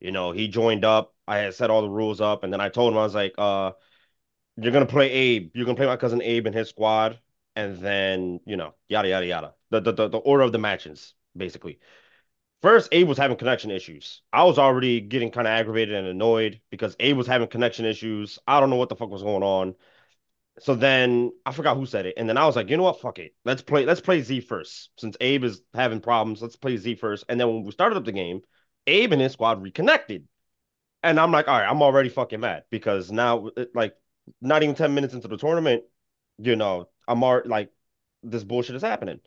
You know, he joined up. I had set all the rules up, and then I told him I was like, uh, you're gonna play Abe. You're gonna play my cousin Abe and his squad, and then you know, yada yada yada. The the the, the order of the matches, basically. First, Abe was having connection issues. I was already getting kind of aggravated and annoyed because Abe was having connection issues. I don't know what the fuck was going on. So then I forgot who said it, and then I was like, you know what, fuck it, let's play, let's play Z first. Since Abe is having problems, let's play Z first. And then when we started up the game, Abe and his squad reconnected, and I'm like, all right, I'm already fucking mad because now, like, not even ten minutes into the tournament, you know, I'm already like, this bullshit is happening.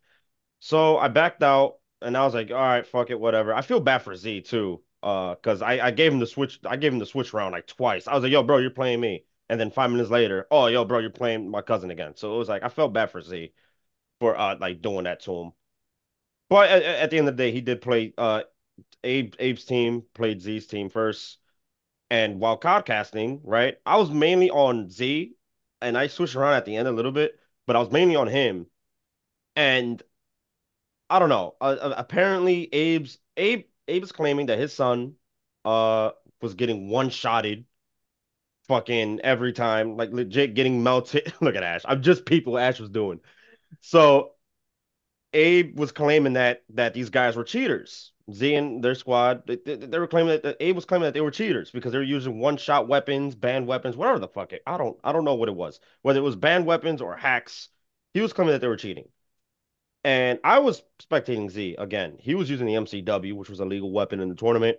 So I backed out, and I was like, all right, fuck it, whatever. I feel bad for Z too, uh, because I I gave him the switch, I gave him the switch round like twice. I was like, yo, bro, you're playing me. And then five minutes later, oh, yo, bro, you're playing my cousin again. So it was like I felt bad for Z for uh like doing that to him. But at, at the end of the day, he did play uh Abe Abe's team played Z's team first. And while podcasting, right, I was mainly on Z, and I switched around at the end a little bit, but I was mainly on him. And I don't know. Uh, uh, apparently, Abe's Abe Abe's claiming that his son uh was getting one-shotted fucking every time, like legit getting melted. Look at Ash. I'm just people Ash was doing. So Abe was claiming that that these guys were cheaters. Z and their squad, they, they, they were claiming that, that Abe was claiming that they were cheaters because they were using one-shot weapons, banned weapons, whatever the fuck it. I don't I don't know what it was. Whether it was banned weapons or hacks, he was claiming that they were cheating. And I was spectating Z again. He was using the MCW, which was a legal weapon in the tournament.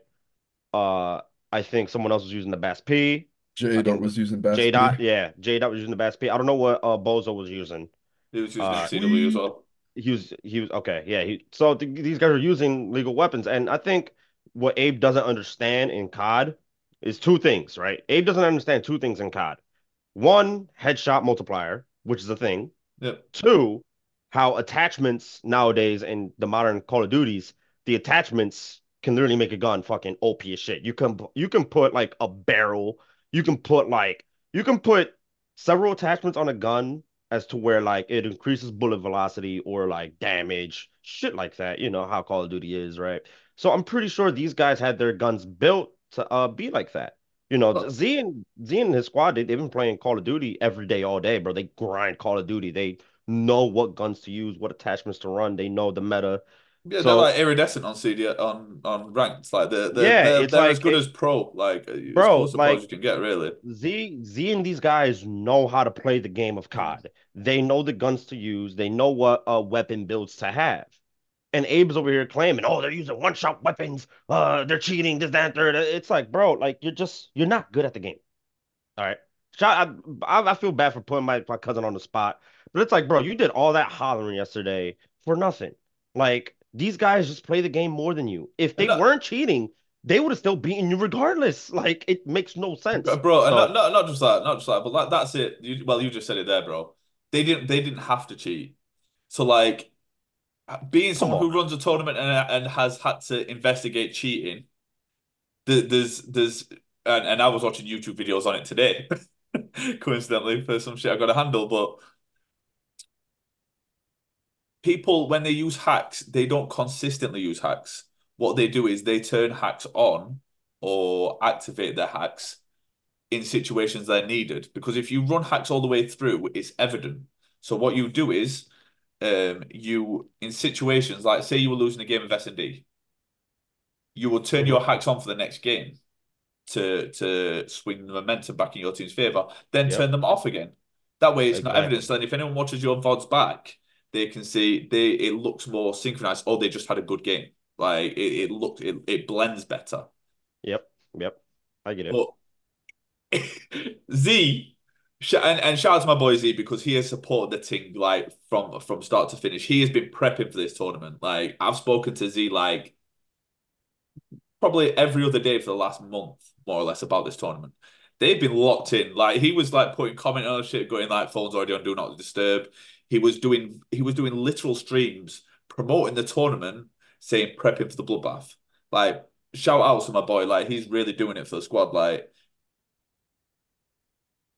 Uh, I think someone else was using the BAS-P. J Dot was using Bass J P. Dot, yeah, J Dot was using the BAS-P. I don't know what uh Bozo was using. He was using Uh, MCW as well. He was he was okay, yeah. He so th these guys are using legal weapons, and I think what Abe doesn't understand in COD is two things, right? Abe doesn't understand two things in COD. One, headshot multiplier, which is a thing. Yep. Two, how attachments nowadays in the modern Call of Duties, the attachments can literally make a gun fucking OP as shit. You can you can put like a barrel, you can put like you can put several attachments on a gun as to where like it increases bullet velocity or like damage, shit like that. You know how Call of Duty is, right? So I'm pretty sure these guys had their guns built to uh be like that. You know, Well, Z and Z and his squad, they, they've been playing Call of Duty every day, all day, bro. They grind Call of Duty. They know what guns to use, what attachments to run. They know the meta. yeah, they're like iridescent on CD on on ranked. Like they're they're yeah, they're, they're as good it, as pro. Like as bro, to pro as you can get, really. Z Z and these guys know how to play the game of COD. They know the guns to use. They know what uh weapon builds to have. And Abe's over here claiming, oh, they're using one-shot weapons. Uh, they're cheating, this, that, third. It's like, bro, like you're just you're not good at the game. All right. I, I feel bad for putting my, my cousin on the spot, but it's like, bro, you did all that hollering yesterday for nothing. Like these guys just play the game more than you. If they not, weren't cheating, they would have still beaten you regardless. Like it makes no sense. bro, and not, not not just that, not just that, but that, that's it. You, well, you just said it there, bro. They didn't they didn't have to cheat. So like being someone who runs a tournament and and has had to investigate cheating, there, there's there's and, and I was watching YouTube videos on it today, coincidentally for some shit I got to handle, but people when they use hacks, they don't consistently use hacks. What they do is they turn hacks on or activate their hacks in situations they're needed. Because if you run hacks all the way through, it's evident. So what you do is um you in situations like say you were losing a game of S&D, you will turn your hacks on for the next game to to swing the momentum back in your team's favor, then Yep. turn them off again. That way, it's not Exactly. evidence. Then, if anyone watches your VODs back, they can see they it looks more synchronized. Oh, they just had a good game. Like it, it looked it, it blends better. Yep. Yep. I get it. But Z and, and shout out to my boy Z because he has supported the team like from from start to finish. He has been prepping for this tournament. Like I've spoken to Z like probably every other day for the last month, more or less, about this tournament. They've been locked in. Like he was like putting comment on shit, going like phones already on do not disturb. He was doing he was doing literal streams promoting the tournament, saying prepping for the bloodbath. Like shout out to my boy, like he's really doing it for the squad. Like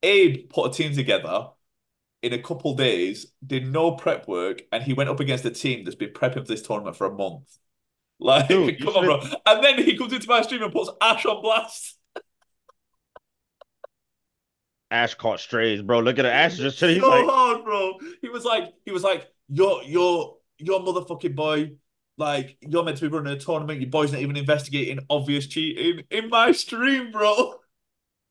Abe put a team together in a couple days, did no prep work, and he went up against a team that's been prepping for this tournament for a month. Like, Dude, come on, bro. And then he comes into my stream and puts Ash on blast. Ash caught strays, bro. Look at it. Ash just he's so like, hard, bro. He was like, he was like, you're you're you're motherfucking boy. Like, you're meant to be running a tournament. Your boy's not even investigating obvious cheating in my stream, bro.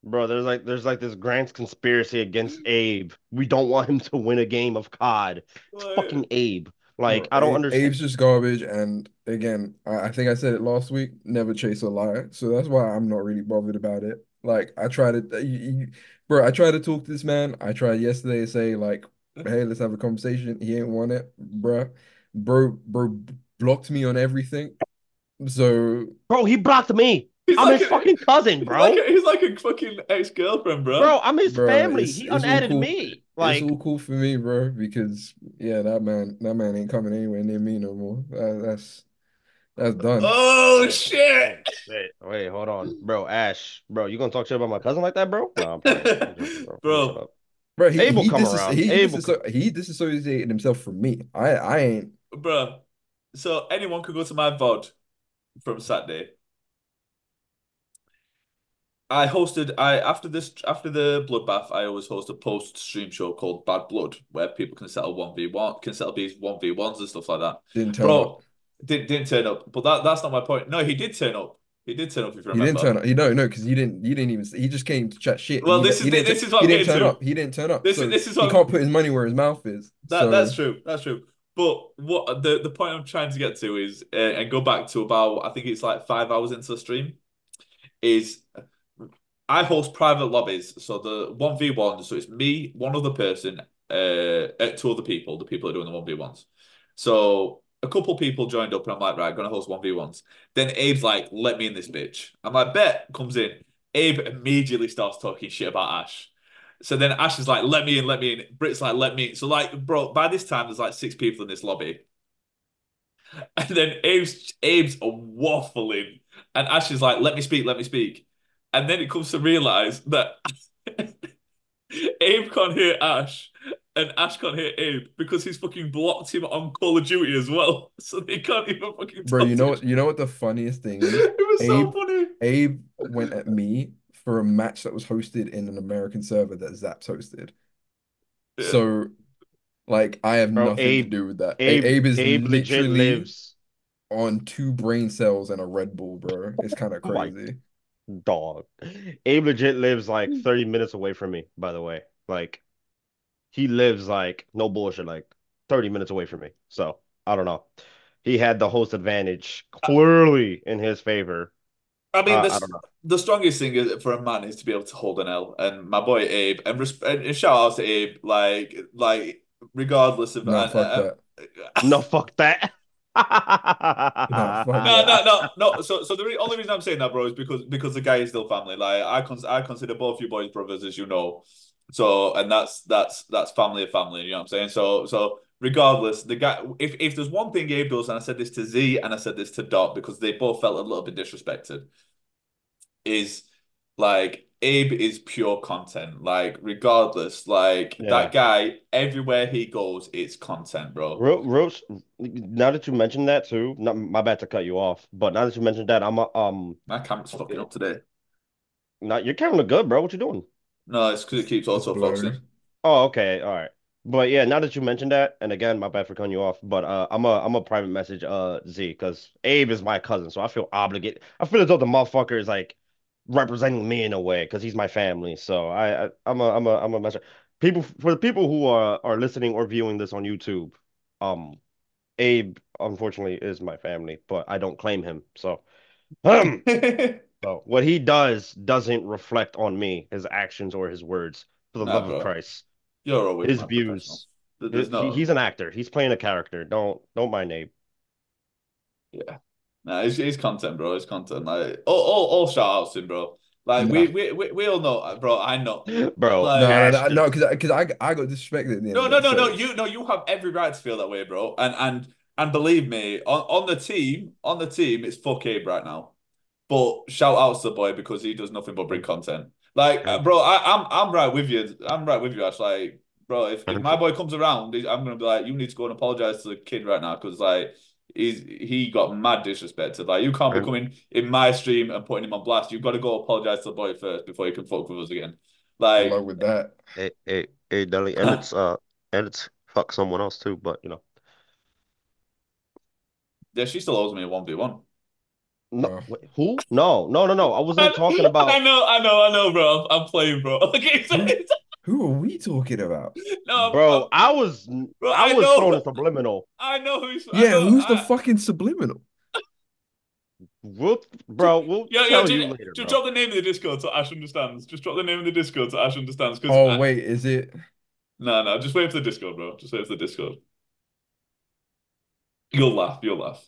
bro. There's like there's like this Grant's conspiracy against Abe. We don't want him to win a game of COD. It's Like, fucking Abe. Like Bro, I don't Abe- understand. Abe's just garbage, and again, I, I think I said it last week. Never chase a liar, so that's why I'm not really bothered about it. Like I try to, uh, you, you, bro. I try to talk to this man. I tried yesterday to say like, mm-hmm. hey, let's have a conversation. He ain't want it, bro. Bro, bro blocked me on everything. So Bro, he blocked me. He's I'm like his a- fucking cousin, He's bro. like a, he's like a fucking ex-girlfriend, bro. Bro, I'm his Bro, family. it's- He it's all unadded cool. me. Like, it's all cool for me, bro. Because yeah, that man, that man ain't coming anywhere near me no more. That, that's that's done. Oh shit! Wait, wait, hold on, bro. Ash, bro, you gonna talk shit about my cousin like that, bro? No, I'm playing. I'm joking, bro. Bro. Shut. Bro, he, Abe he, come disasso- around. he, Abe will disasso- he disassociated himself from me. I I ain't. Bro, so anyone could go to my VOD from Saturday. I hosted I after this after the bloodbath, I always host a post stream show called Bad Blood, where people can settle one v one, can settle these one v ones and stuff like that. Didn't turn Bro, up. Didn't didn't turn up, but that that's not my point. No, he did turn up. He did turn up. If you He remember, didn't turn up. You know, no, because you didn't. You didn't even. He just came to chat shit. Well, He this is- he this is what he I'm didn't turn to. up. He didn't turn up. This is- so this is what he what- can't put his money where his mouth is. That So that's true. That's true. But what the the point I'm trying to get to is, uh, and go back to about I think it's like five hours into the stream, is I host private lobbies. So the one v one, so it's me, one other person, uh, uh, two other people, the people that are doing the one v ones. So a couple people joined up, and I'm like, right, gonna host one v ones. Then Abe's like, let me in this bitch. I'm like, bet comes in. Abe immediately starts talking shit about Ash. So then Ash is like, let me in, let me in. Brit's like, let me in. So like, bro, by this time there's like six people in this lobby. And then Abe's Abe's waffling. And Ash is like, let me speak, let me speak. And then it comes to realize that Abe can't hear Ash and Ash can't hit Abe because he's fucking blocked him on Call of Duty as well. So they can't even fucking bro, talk you know each what? You know what the funniest thing is? It was so Abe- funny. Abe went at me for a match that was hosted in an American server that Zaps hosted. Yeah. So, like, I have Bro, nothing Abe- to do with that. Abe, Abe is Abe legit literally lives, on two brain cells and a Red Bull, bro. It's kind of Oh crazy. dog. Abe legit lives like 30 minutes away from me, by the way. Like, he lives like, no bullshit, like 30 minutes away from me. So, I don't know. He had the host advantage clearly in his favor. I mean, Uh, the, I the strongest thing is, for a man is to be able to hold an L. And my boy Abe, and, res- and and shout out to Abe, like, like regardless of No, uh, fuck uh, that. No, fuck that. fuck No, no, no, no. So, so the re only reason I'm saying that, bro, is because because the guy is still family. Like I cons I consider both you boys brothers, as you know. So, and that's that's that's family of family. You know what I'm saying? So, so regardless, the guy. If if there's one thing Abe does, and I said this to Z and I said this to Dot because they both felt a little bit disrespected, is like Abe is pure content. Like regardless, like Yeah. that guy everywhere he goes, it's content, bro. Ro now that you mentioned that too, not my bad to cut you off, but now that you mentioned that, I'm a, um, My camera's fucking up today. not your camera look good, bro. What you doing? No, it's because it keeps auto focusing. Oh, okay, all right. But yeah, now that you mentioned that, and again, my bad for cutting you off, but uh, I'm a I'm a private message uh Z because Abe is my cousin, so I feel obligated. I feel as though the motherfucker is like representing me in a way because he's my family. So I, I I'm a I'm a I'm a message. People for the people who are are listening or viewing this on YouTube, um, Abe unfortunately is my family, but I don't claim him. So, um, so what he does doesn't reflect on me, his actions or his words. For the Nah, love bro. of Christ, You're always his views. professional. There's he- no, he's an actor. He's playing a character. Don't don't mind Abe. yeah. Nah, it's, it's content, bro. It's content. Like all, all, all shout outs to him, bro. Like Nah. we, we, we, we all know, uh, bro. I know. Bro, Like- No, no, no, no, because because I, I got disrespected at the end. No, no, it, no, no. You, no, you have every right to feel that way, bro. And and and believe me, on on the team, on the team, it's fuck Abe right now. But shout outs to the boy because he does nothing but bring content. Like, uh, bro, I, I'm I'm right with you. I'm right with you. Ash. Like, bro, if, if my boy comes around, I'm gonna be like, you need to go and apologize to the kid right now because like he's he got mad disrespected. Like, you can't be coming in my stream and putting him on blast. You've got to go apologize to the boy first before you can fuck with us again. Like, along with that. Hey, hey, hey, Deli, and it's uh, and it's fuck someone else too, but you know, yeah, she still owes me a one v one. No, wait, who? No, no, no, no. I wasn't talking about. I know, I know, I know, bro. I'm, I'm playing, bro. Okay, so Who are we talking about? no, Bro, I'm- I was, Bro, I I was know. throwing a subliminal. I know who's. I Yeah, know, who's the I- fucking subliminal? We'll, bro, we'll Yeah, yeah. tell Just, you later, just bro. drop the name of the Discord so Ash understands. Just drop the name of the Discord so Ash understands. 'cause Oh I- wait, is it? no, no. Just wait for the Discord, bro. Just wait for the Discord. You'll laugh. You'll laugh.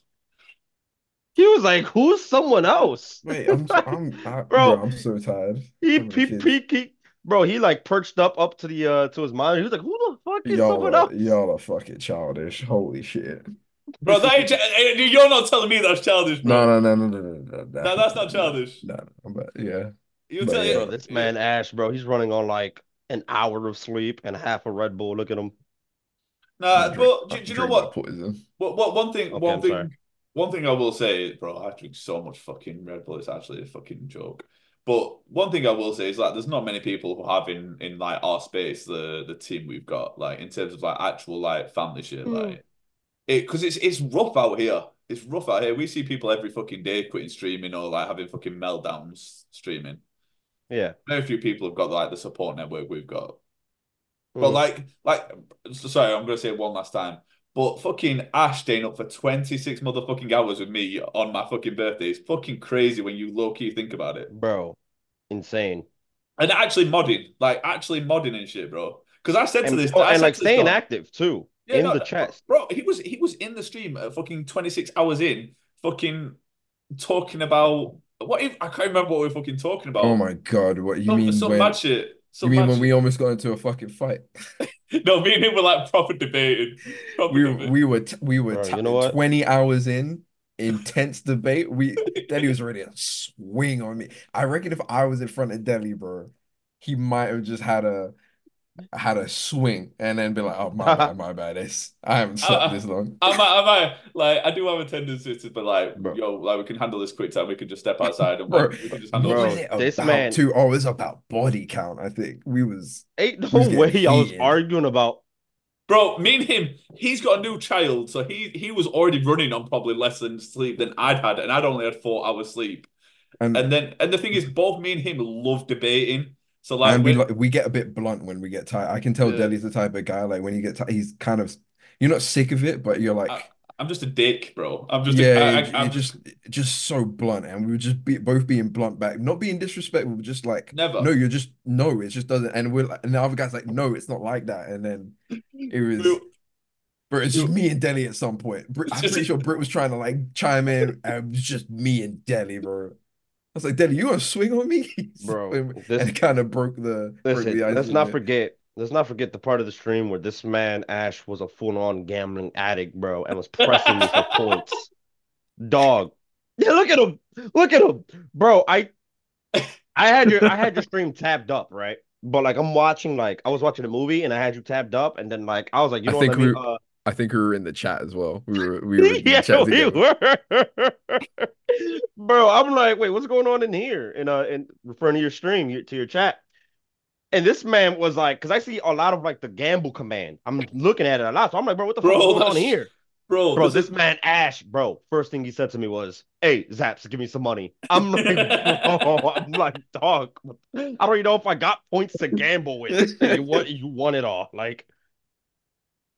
He was like, "Who's someone else?" Wait, I'm I'm I, Bro. bro, I'm so tired. He, I'm he, he, he, bro, he like perched up up to the uh to his monitor. He was like, "Who the fuck is Y'all someone are, else?" y'all are fucking childish. Holy shit. Bro, that ain't, eh, you're not telling me that's childish, bro. No, no, no, no, no, no, no. No, that's not childish. No, no, but yeah. You'll tell yeah. you. Bro, this man Ash, bro, he's running on like an hour of sleep and half a Red Bull. Look at him. Nah, but do, do you know what? my Poison. What, what one thing, Okay, one I'm thing, sorry. One thing I will say, bro, I drink so much fucking Red Bull. It's actually a fucking joke. But one thing I will say is like, there's not many people who have in in like our space the the team we've got, like in terms of like actual like family shit, Mm. like it because it's it's rough out here. It's rough out here. We see people every fucking day quitting streaming or like having fucking meltdowns streaming. Yeah. Very few people have got like the support network we've got. But Mm. like, like, sorry, I'm gonna say it one last time. But fucking Ash staying up for 26 motherfucking hours with me on my fucking birthday is fucking crazy when you low key think about it. bro, insane. And actually modding, like actually modding and shit, bro. Because I said to And, this, oh, I and like staying dog- active too Yeah, in no, the no, chest. bro. He was he was in the stream at fucking 26 hours in, fucking talking about what if I can't remember what we are fucking talking about. Oh my god, what you some, mean some when mad shit. You mean mad when we almost got into a fucking fight? No, me and him were like proper debating. Proper We debating. we were t- we were Bro, t- you know 20 hours in intense debate. We Deli was ready to swing on me. I reckon if I was in front of Deli, bro, he might have just had a had a swing and then be like, "Oh my bad, my bad. It's I haven't slept Uh, this long." Am I might, I like, I do have a tendency to but like, Bro. yo, like, we can handle this quick time. We can just step outside and Bro, like, we can just handle Bro, this. it this man- too? Oh, it about body count. I think we was Ain't no Who's getting way I was arguing about. Bro, me and him, he's got a new child, so he he was already running on probably less than sleep than I'd had, and I'd only had four hours sleep. and And then, and the thing is, both me and him love debating. So like, and we when- like we get a bit blunt when we get tired. I can tell Yeah. Deli's the type of guy like when you get tired, he's kind of you're not sick of it, but you're like. I'm just a dick, bro. I'm just, yeah, a, I, you- I, you're I'm just just so blunt, and we were just be, both being blunt back, not being disrespectful, just like Never. no, you're just no, it just doesn't, and we're like, and the other guy's like, no, it's not like that, and then it was, bro, it's just me and Deli at some point. Brit, I'm pretty sure Britt was trying to like chime in, and it was just me and Deli, bro. I was like, Daddy, you gonna swing on me, Bro, and this- it kind of broke the broke Listen, the ice let's not forget. Let's not forget the part of the stream where this man Ash was a full-on gambling addict, bro, and was pressing me for points. Dog, yeah, look at him, look at him, bro. I, I had your, I had your stream tabbed up, right? But like, I'm watching, like, I was watching a movie and I had you tabbed up, and then like, I was like, you I know, think what, let me, we- uh, I think we were in the chat as well. We were we were in the yeah, chat we together. were. Bro, I'm like, wait, what's going on in here? In uh, in referring to your stream, your, to your chat. And this man was like, because I see a lot of like the gamble command. I'm looking at it a lot, so I'm like, bro, what the fuck Bro, is going on here? bro. Bro, there's this a- man Ash, bro, first thing he said to me was, "Hey, Zaps, give me some money." I'm like, bro, I'm like, dog, I don't even know if I got points to gamble with. And you want you want it all. Like,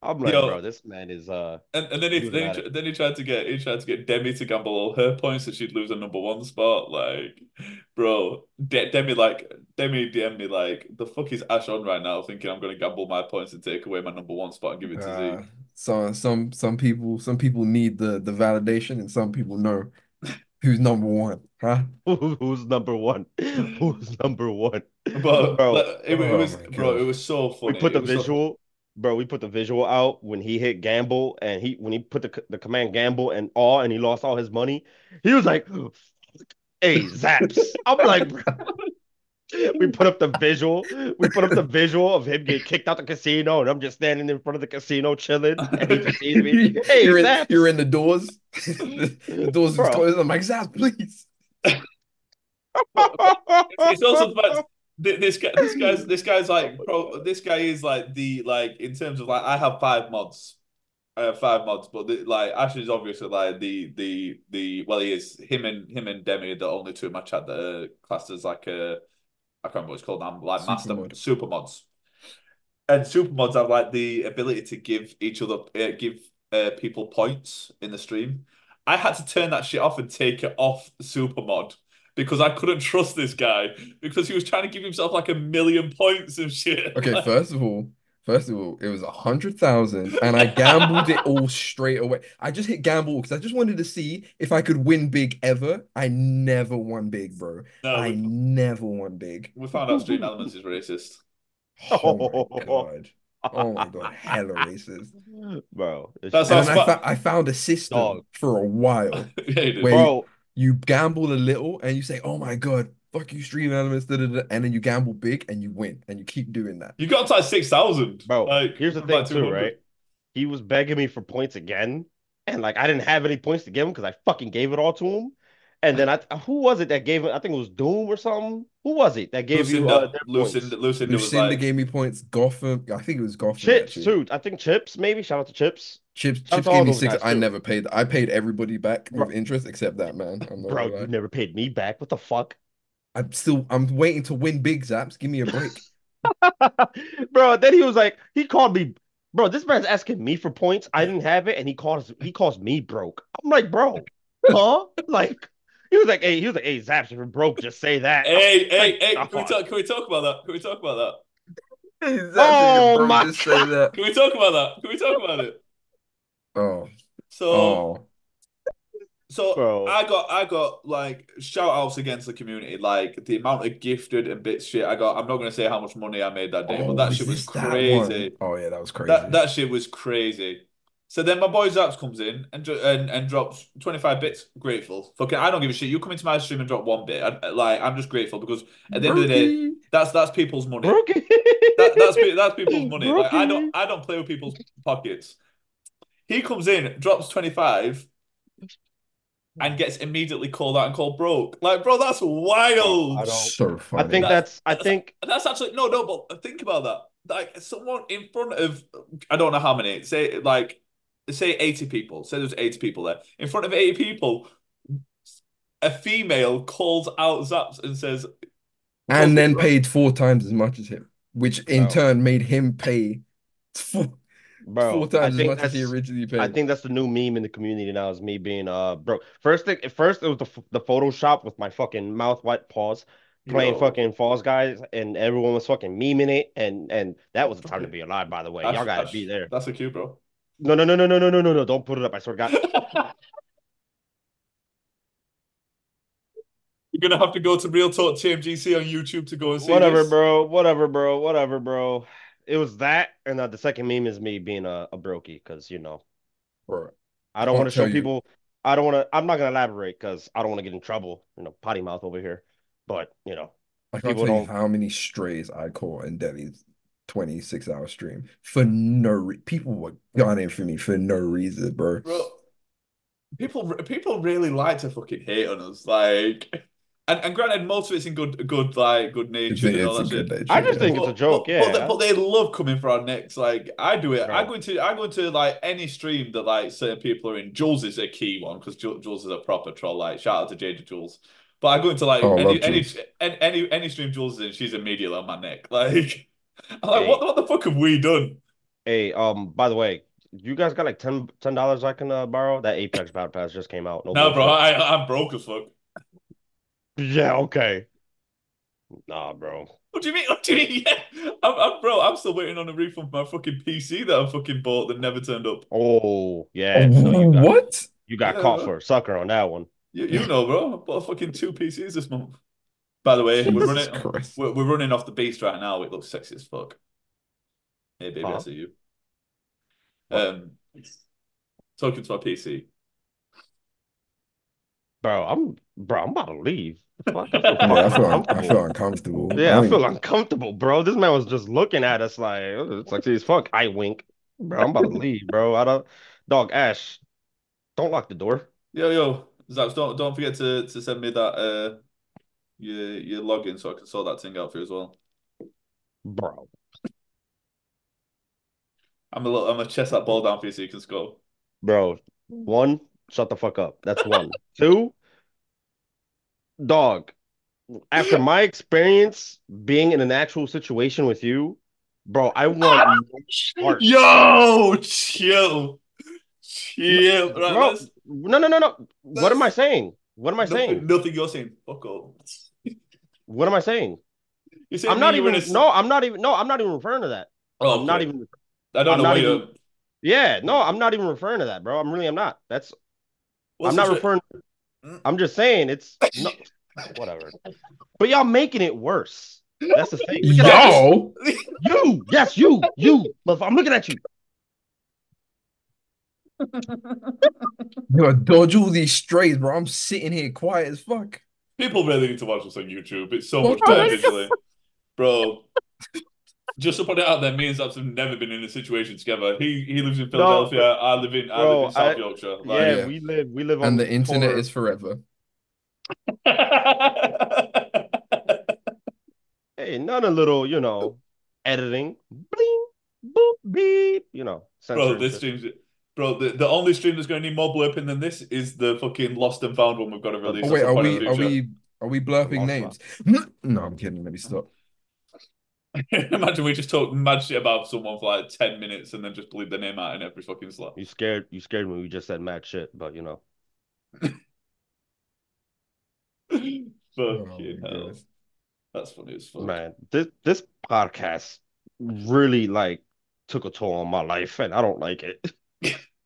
I'm like, Yo. bro, this man is uh And, and then he He then he, then he tried to get he tried to get Demi to gamble all her points so she'd lose a number one spot. Like, bro, De Demi like Demi DM me like the fuck is Ash on right now, thinking I'm gonna gamble my points and take away my number one spot and give it to Uh, Z. so some some people some people need the the validation and some people know who's number one, huh? who's number one? Who's number one? But Bro, like, it, it oh was my bro, it was so funny. we put the It was so- visual, bro. We put the visual out when he hit gamble and he when he put the the command gamble and all and he lost all his money. He was like, "Hey, Zaps." I'm like, bro. We put up the visual. We put up the visual of him getting kicked out the casino, and I'm just standing in front of the casino chilling, and he just sees me. Hey, you're in, you're in the doors. the, the doors are is closed. I'm like, Zap, please. it's also the fact th- this guy this guy's this guy's like pro this guy is like the like in terms of like I have five mods. I have five mods, but the, like Ash is obviously like the the the well he is him and him and Demi are the only two in my chat that are classed as like a I can't remember what it's called now, like Super master mod. super mods. And super mods have like the ability to give each other uh, give uh, people points in the stream. I had to turn that shit off and take it off super mod because I couldn't trust this guy because he was trying to give himself like a million points of shit. Okay, Like, first of all, first of all, it was a hundred thousand, and I gambled it all straight away. I just hit gamble because I just wanted to see if I could win big ever. I never won big, bro. no, I we, never won big. we found out StreamElements is racist. Oh my god. Oh my god, hella racist. bro. it's That's And how I, spa- fo- I found a system Dog. for a while. yeah, he did. Wait. bro. You gamble a little and you say, "Oh my god, fuck you, StreamElements," da, da, da, and then you gamble big and you win, and you keep doing that. You got to like six thousand, Bro, Like here's the thing like too, right? He was begging me for points again, and like I didn't have any points to give him because I fucking gave it all to him. And then I who was it that gave it? I think it was Doom or something. Who was it that gave you Lucinda, uh, their Lucinda, points? Lucinda Lucinda like, gave me points. Gotham, I think it was Gotham. Chips actually. too. I think Chips maybe. Shout out to Chips, Chips, Shout Chips gave me six. I too. never paid. I paid everybody back Bro. with interest except that man. I'm not bro. You never paid me back. What the fuck, I'm still. I'm waiting to win big zaps. Give me a break. bro? Then he was like, he called me, bro. This man's asking me for points. I didn't have it, and he calls he calls me broke. I'm like, bro, huh? Like he was like, hey, he was like, hey, Zaps, if you're broke, just say that. hey, hey, Like, hey, can we talk? Can we talk about that? Can we talk about that? Oh my Just say that. Can we talk about that? Can we talk about it? Oh, So, oh. so Bro. I got, I got like shout outs against the community, like the amount of gifted and bits shit I got. I'm not gonna say how much money I made that day, but oh, that shit was this that crazy. one? Oh yeah, that was crazy. That that shit was crazy. So then my boy Zaps comes in and and, and drops 25 bits. Grateful. Fucking, I don't give a shit. You come into my stream and drop one bit. I, like, I'm just grateful because at the end of the day, that's that's people's money. That, that's that's people's money. Like, I don't I don't play with people's pockets. He comes in, drops 25, and gets immediately called out and called broke. Like, bro, that's wild. I don't- so I funny. think that's. I That's- think. That's actually no, no. But think about that. Like someone in front of, I don't know how many. Say like, say eighty people. Say there's eighty people there. In front of eighty people, a female calls out Zaps and says, and then paid four times as much as him, which in Bro. turn made him pay four, Bro, four I times as think much as he that's- originally paid. I think that's the new meme in the community now is me being uh broke. First thing, at first it was the the Photoshop with my fucking mouth wide paws playing Yo. fucking Falls Guys, and everyone was fucking memeing it, and and that was the time to be alive. By the way, Ash- y'all gotta be there. That's a cue, bro. No, no, no, no, no, no, no, no, no! Don't put it up. I swear to God. You're gonna have to go to Real Talk TMGC on YouTube to go and see Whatever, this. bro. Whatever, bro. Whatever, bro. It was that, and uh, the second meme is me being a, a brokey because you know Bro, I don't want to show you. people. I don't want to. I'm not gonna elaborate because I don't want to get in trouble. You know, potty mouth over here. But you know, I can't People tell you don't- how many strays I caught in Deli's 26 hour stream for no re people were gunning for me for no reason, bro. Bro, people people really like to fucking hate on us. Like And, and granted, most of it's in good, good like good nature and all It's that a shit. good nature, I just yeah. think it's a joke, but, yeah. But they, but they love coming for our necks. Like I do it. I Right. go into I go into like any stream that like certain people are in. Jules is a key one because Jules is a proper troll. Like shout out to Jada Jules. But I go into like Oh, any, any any any any stream Jules is in, she's immediately on my neck. Like I'm like, Hey. what what the fuck have we done? Hey, um, by the way, you guys got like 10 dollars I can uh, borrow? That Apex Battle Pass just came out. No, bro. I I'm broke as fuck. Yeah, okay. Nah, bro. What do you mean? What do you mean? Yeah, I'm, I'm bro. I'm still waiting on a refund for my fucking PC that I fucking bought that never turned up. Oh, yeah. No, you got, What? you got Yeah, caught bro. for a sucker on that one. You, you know, bro. I bought fucking two PCs this month. By the way, we're running we're, we're running off the beast right now. It looks sexy as fuck. Hey, baby, I Huh? see you. What? Um, talking to my PC. Bro, I'm bro, I'm about to leave. The fuck? I feel Yeah, I fucking feel, I uncomfortable. feel uncomfortable. Yeah, I don't feel uncomfortable, bro. This man was just looking at us like "Oh, it's like as fuck. I wink, bro. I'm about to leave, bro. I don't, dog. Ash, don't lock the door, Yo, yo, Zaps, don't don't forget to to send me that uh your your login so I can sort that thing out for you as well. bro. I'm a little, I'm gonna chest that ball down for you so you can score. Bro, one, shut the fuck up. That's one. Two, dog. After my experience being in an actual situation with you, bro, I want ah, Smart. Yo, chill, chill. Right, bro. let's- No, no, no, no. What am I saying? What am I nothing, saying? nothing you're saying. Fuck up. What am I saying? You're saying I'm not you're even. in a- No, I'm not even. No, I'm not even referring to that. Oh, I'm not even. I don't I'm know not what even- you're. Yeah, no, I'm not even referring to that, bro. I'm really, I'm not. That's. what's I'm not the- referring. Mm. I'm just saying it's no, whatever. But y'all making it worse. That's the thing. Look at that. Yo, You, yes, you, you. Motherfucker, I'm looking at you. yo, dodge all these strays, bro. I'm sitting here quiet as fuck. People really need to watch this on YouTube. It's so much better visually. Bro, just to put it out there, me and Zaps have never been in a situation together. He he lives in Philadelphia. I live in I live in South I- Yorkshire. Yeah, Like, Yeah. we live, we live on And the internet corner- is forever. Hey, none of little, you know, editing. Bling, boop, beep. You know, Bro, this shit. Stream's bro. The, the only stream that's going to need more blurping than this is the fucking lost and found one we've got to oh, release. Oh wait, are we are we are we blurping Lost names? No, I'm kidding. Let me stop. Imagine we just talk mad shit about someone for like ten minutes and then just bleep their name out in every fucking slot. You scared, you scared me. when You just said mad shit, but you know, Fucking Oh hell, goodness. that's funny as fuck. man, this this podcast really like took a toll on my life, and I don't like it.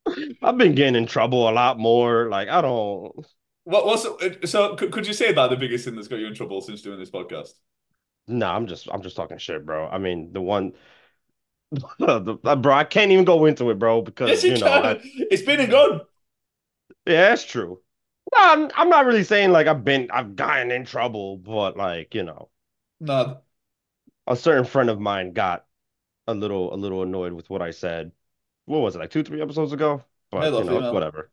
I've been getting in trouble a lot more. Like I don't. What what's so? Could, could you say that the biggest thing that's got you in trouble since doing this podcast? No, I'm just I'm just talking shit, bro. I mean, the one, the, bro, I can't even go into it, bro, because Yes, you, you know. I, It's been and gone. yeah, that's true. No, I'm, I'm not really saying like I've been I've gotten in trouble, but like you know, Nah, a certain friend of mine got a little a little annoyed with what I said. What was it like two three episodes ago? But you know, female? whatever.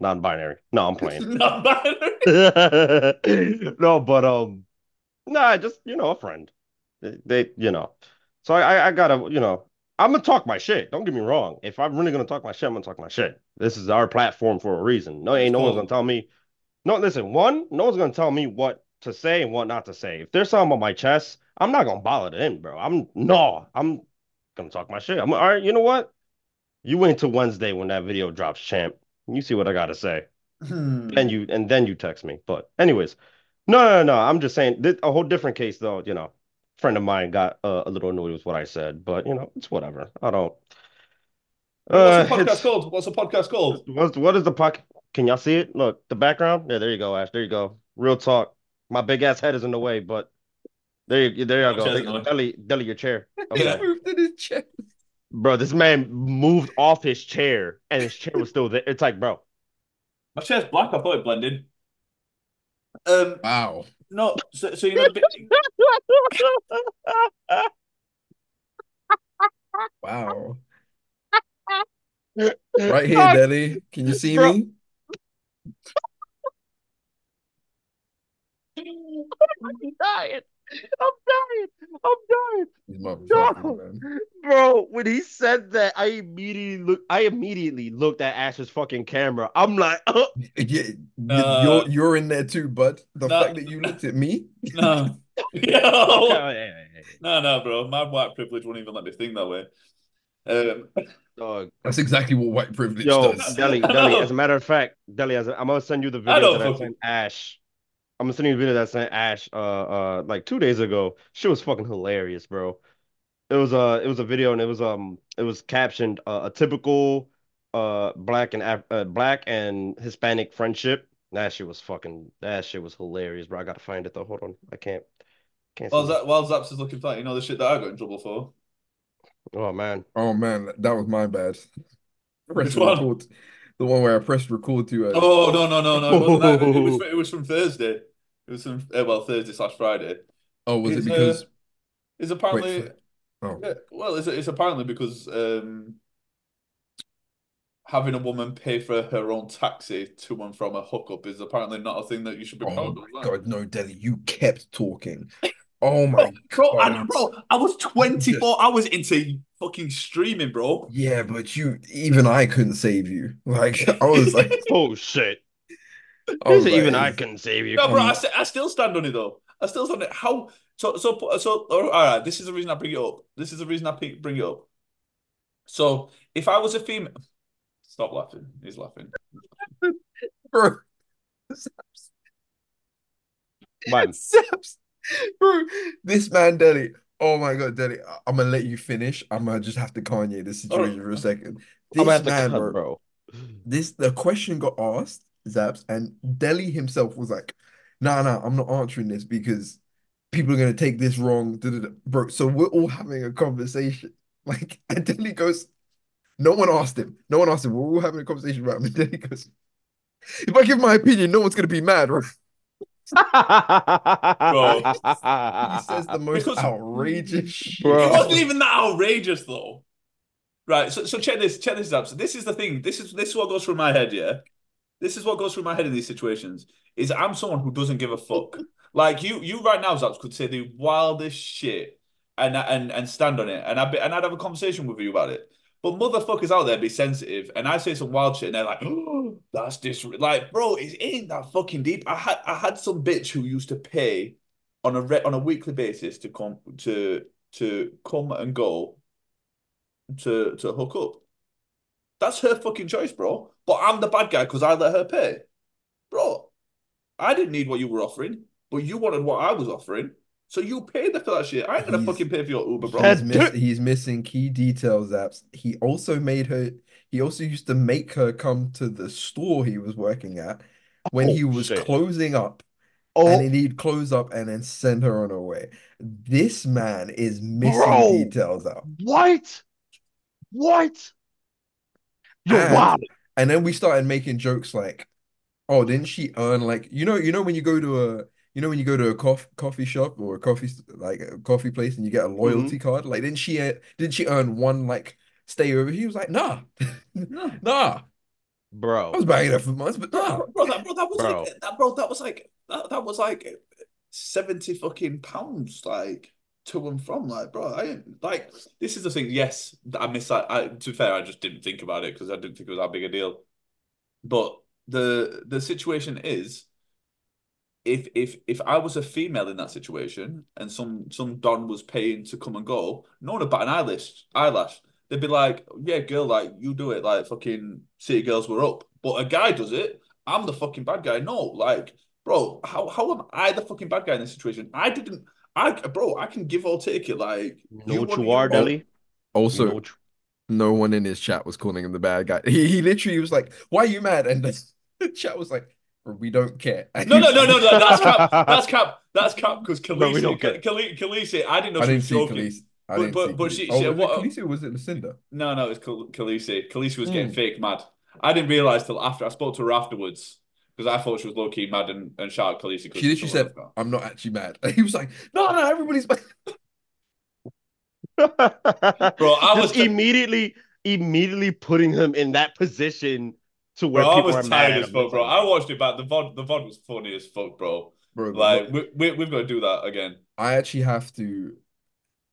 Non-binary. No, I'm playing. bad. no, but um, nah, just you know, a friend. They, they you know, so I, I, gotta, you know, I'm gonna talk my shit. Don't get me wrong. If I'm really gonna talk my shit, I'm gonna talk my shit. This is our platform for a reason. No, ain't no one's gonna tell me. No, listen. One, no one's gonna tell me what to say and what not to say. If there's something on my chest, I'm not gonna bother it in, bro. I'm no, I'm gonna talk my shit. I'm like, all right. You know what? You wait until Wednesday when that video drops, champ. You see what I gotta say Hmm. then you and then you text me. But anyways, no, no, no. I'm just saying this, a whole different case though. You know, friend of mine got uh, a little annoyed with what I said, but you know, it's whatever. I don't. What's the Uh, podcast it's- called? What's the podcast called? What's what is the podcast? Can y'all see it? Look, the background. Yeah, there you go, Ash. There you go. Real talk. My big ass head is in the way, but there you, there you go. Chest, deli, deli your chair. Okay. Moved in his chair. Bro, this man moved off his chair and his chair was still there. It's like, bro. My chair's black. I thought it blended. Um, wow. No, so, so you know. Bit... wow. Right here, Daddy. Can you see bro. me? I'm dying. I'm dying. I'm dying. He's no. Bro, when he said that, I immediately looked. I immediately looked at Ash's fucking camera. I'm like, oh. yeah, you're uh, you're in there too, bud. The no, fact that you looked at me. No. no, no, bro. My white privilege won't even let me think that way. Um, Dog. That's exactly what white privilege Yo, does. Deli, Deli, as a matter of fact, Deli, as a, I'm gonna send you the video that I sent Ash. I'm gonna send you the video that I sent Ash, uh, uh, like two days ago. She was fucking hilarious, bro. It was uh, it was a video and it was um, it was captioned uh, a typical uh black and Af uh, black and Hispanic friendship. That shit was fucking. That shit was hilarious, bro. I gotta find it though. Hold on, I can't. Can't. while, see Zap, while Zaps is looking for you know the shit that I got in trouble for? Oh man. Oh man, that was my bad. Which one? record. The one where I pressed record to uh, Oh no no no no! It, wasn't that. it was it was from Thursday. It was from uh, well Thursday slash Friday. oh, was it It's, uh, because It's apparently Wait, oh yeah, well, it's it's apparently because um having a woman pay for her own taxi to and from a hookup is apparently not a thing that you should be oh proud my of. right? god, no, Deli, you kept talking. Oh my Bro, I, god. bro, I was 24 hours into fucking streaming, bro. Yeah, but you even I couldn't save you. Like I was like, Oh shit. Oh, like, Even I can save you. No, bro, I, st I still stand on it though. I still stand on it. How? So, so, so. All right. This is the reason I bring it up. This is the reason I bring it up. So, if I was a female, stop laughing. He's laughing. bro. Man. Bro, this man, Deli. Oh my god, Deli. I- I'm gonna let you finish. I'm gonna just have to Kanye this situation for a second. This man, cut, bro, bro. this the question got asked, Zaps, and Deli himself was like, "Nah, nah, I'm not answering this because people are gonna take this wrong." da, da, da." Bro, so we're all having a conversation. Like, and Deli goes, "No one asked him. No one asked him. We're all having a conversation about him." And Deli goes, "If I give my opinion, no one's gonna be mad." Right? He says the most Because- outrageous. Bro. It wasn't even that outrageous though. Right. So, so check this. Check this out. So this is the thing. This is this is what goes through my head. Yeah. This is what goes through my head in these situations. Is I'm someone who doesn't give a fuck. Like you, you right now, Zaps, could say the wildest shit and and and stand on it, and I'd be, and I'd have a conversation with you about it. But motherfuckers out there be sensitive, and I say some wild shit, and they're like, "Oh, that's dis." Like, bro, it ain't that fucking deep. I had I had some bitch who used to pay on a re- on a weekly basis to come to to come and go to to hook up. That's her fucking choice, bro. But I'm the bad guy because I let her pay, bro. I didn't need what you were offering, but you wanted what I was offering, so you paid for that shit. I ain't gonna He's- fucking pay for your Uber, bro. He's, miss, he's missing key details, Zaps. He also made her, he also used to make her come to the store he was working at when he Oh, was shit. closing up. Oh, And then he'd close up and then send her on her way. This man is missing Bro. details out. what? What? You're And- wild. And then we started making jokes like, oh, didn't she earn like you know, you know when you go to a you know when you go to a coffee coffee shop or a coffee like a coffee place and you get a mm-hmm. loyalty card? Like didn't she didn't she earn one like stay over? He was like, nah, nah. Bro, I was banging her for months, but nah. Bro, bro, that, bro, that was Bro. like that, bro. That was like that, that was like seventy fucking pounds, like to and from. Like, bro, I like this is the thing. Yes, I miss that. I, to be fair, I just didn't think about it because I didn't think it was that big a deal. But the the situation is, if if if I was a female in that situation and some some don was paying to come and go, no one bat an eyelash. Eyelash. They'd be like, "Yeah, girl, like you do it. Like fucking city girls were up." But a guy does it. I'm the fucking bad guy. No, like, bro, how how am I the fucking bad guy in this situation? I didn't. I bro, I can give or take it. Like, You know what you are, want- Deli? You Also, know no one in his chat was calling him the bad guy. He, he literally was like, "Why are you mad?" And the, the chat was like, "We don't care." And No, no, no, no, no. That's cap. That's cap. That's cap. Because No, we don't Khaleesi, care. Khaleesi, Khaleesi, I didn't know I didn't was see joking. Khaleesi. I But- didn't but- see but Khaleesi. she- Oh, she- was it what- Khaleesi or was it Lucinda? No, no, it's Khal- Khaleesi. Khaleesi was getting Hmm. fake mad. I didn't realize till after I spoke to her afterwards because I thought she was low key mad and, and shouted Khaleesi. 'cause She literally said, else "I'm not actually mad." He was like, "No, no, everybody's mad." Bro, I was immediately, immediately putting him in that position to where Bro, I people was are tired mad. as fuck, bro. I watched it back. The VOD, the VOD was funny as fuck, bro. Bro, Like, we, we, we've got to do that again. I actually have to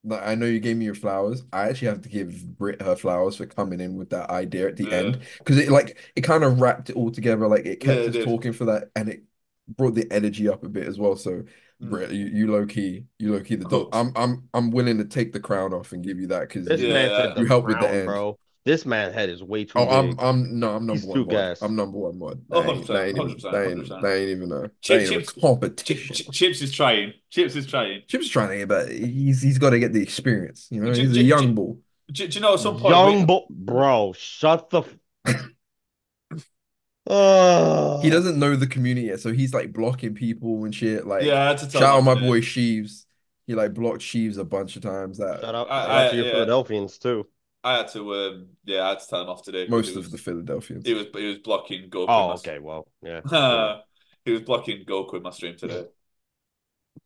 like, I know you gave me your flowers. I actually have to give Brit her flowers for coming in with that idea at the Yeah. end because it like it kind of wrapped it all together. Like it Yeah, kept it us did. talking for that, and it brought the energy up a bit as well. So, Mm. Brit, you, you low key, you low key the dog. I'm I'm I'm willing to take the crown off and give you that because This Yeah. man said the You helped with the end. bro. This man head is way too Oh, I'm. I'm no, I'm number He's one too mod. gassed. I'm number one mod. Oh, That ain't, that ain't even 100%, ain't 100%. ain't even a Chip- ain't even a Chips- competition. Ch- Chips is trying. Chips is trying. Chip's is trying but he's he's got to get the experience. You know, Ch- he's Ch- a Ch- young bull. Do, do you know at some point? Young we- bo- bro, shut the. F- He doesn't know the community yet, so he's like blocking people and shit. Like, yeah, I had to tell shout out my today. boy Sheaves. He like blocked Sheaves a bunch of times. That Shout out, I- I- to your yeah. Philadelphians too. I had to, um, yeah, I had to tell him off today. most he of the Philadelphians. He was he was blocking Goku. Oh, in my- okay. Well, yeah. he was blocking Goku in my stream today.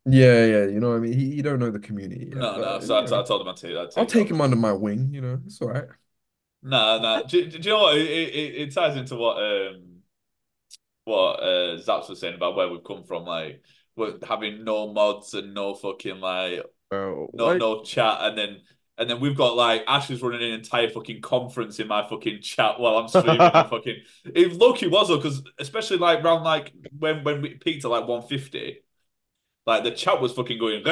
Yeah, yeah. You know what I mean? He you don't know the community. yet, No, no. So I, you know, I told him I'd take, I'd I'll take that. him under my wing. You know, it's all right. Nah, nah. Do, do you know what? It, it, it ties into what um what uh Zaps was saying about where we've come from, like we're having no mods and no fucking like Bro, no what? no chat, and then and then we've got like Ash is running an entire fucking conference in my fucking chat while I'm streaming. and fucking it Loki was though, because especially like around like when when we peaked at like 150, like the chat was fucking going,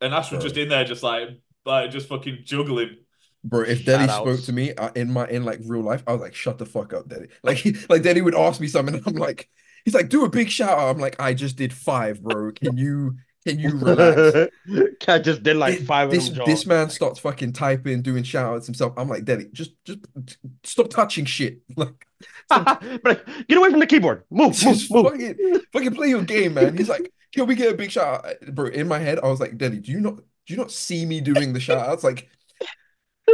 and Ash was just in there just like like just fucking juggling. Bro, if Daddy Shout spoke outs. to me uh, in my in like real life, I was like, "Shut the fuck up, Daddy." Like, he, like Daddy would ask me something, and I'm like, he's like, "Do a big shout out." I'm like, "I just did five, bro. Can you can you relax?" Cat just did like Thi- five this this man starts fucking typing, doing shout outs himself. I'm like, Daddy, just just stop touching shit. Like, But get away from the keyboard. Move, move, move. fucking fucking play your game, man. He's like, "Can we get a big shout out, bro?" In my head, I was like, Daddy, do you not do you not see me doing the shout outs? Like.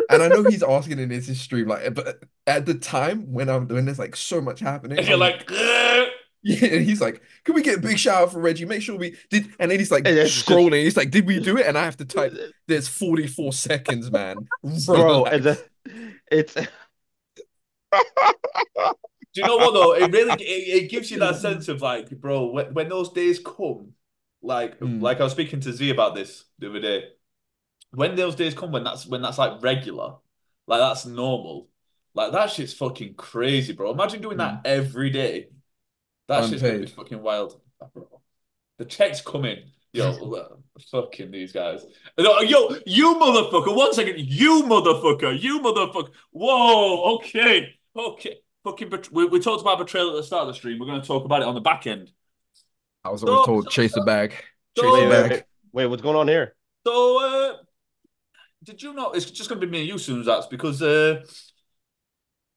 And I know he's asking in his stream, like, but at the time when I'm when there's like so much happening, And you're I'm like, "Grrr." yeah, and he's like, "Can we get a big shout out for Reggie? Make sure we did." And then he's like And it's just- scrolling. He's like, "Did we do it?" And I have to type. There's 44 seconds, man. Bro, Relax. and then it's Do you know what though? It really it, it gives you that sense of like, bro, when, when those days come, like Mm. like I was speaking to Z about this the other day. When those days come, when that's when that's like regular, like that's normal, like that shit's fucking crazy, bro. Imagine doing that every day. That shit's gonna be fucking wild, bro. The checks coming. Yo, fucking these guys. No, Yo, you motherfucker. One second. You motherfucker. You motherfucker. Whoa. Okay. Okay. Fucking. Bet- we, we talked about betrayal at the start of the stream. We're going to talk about it on the back end. I was always So- told, "Chase the bag, chase so- the wait, bag." wait, wait, wait, what's going on here? So, uh, did you know it's just going to be me and you soon, Zaps, because uh,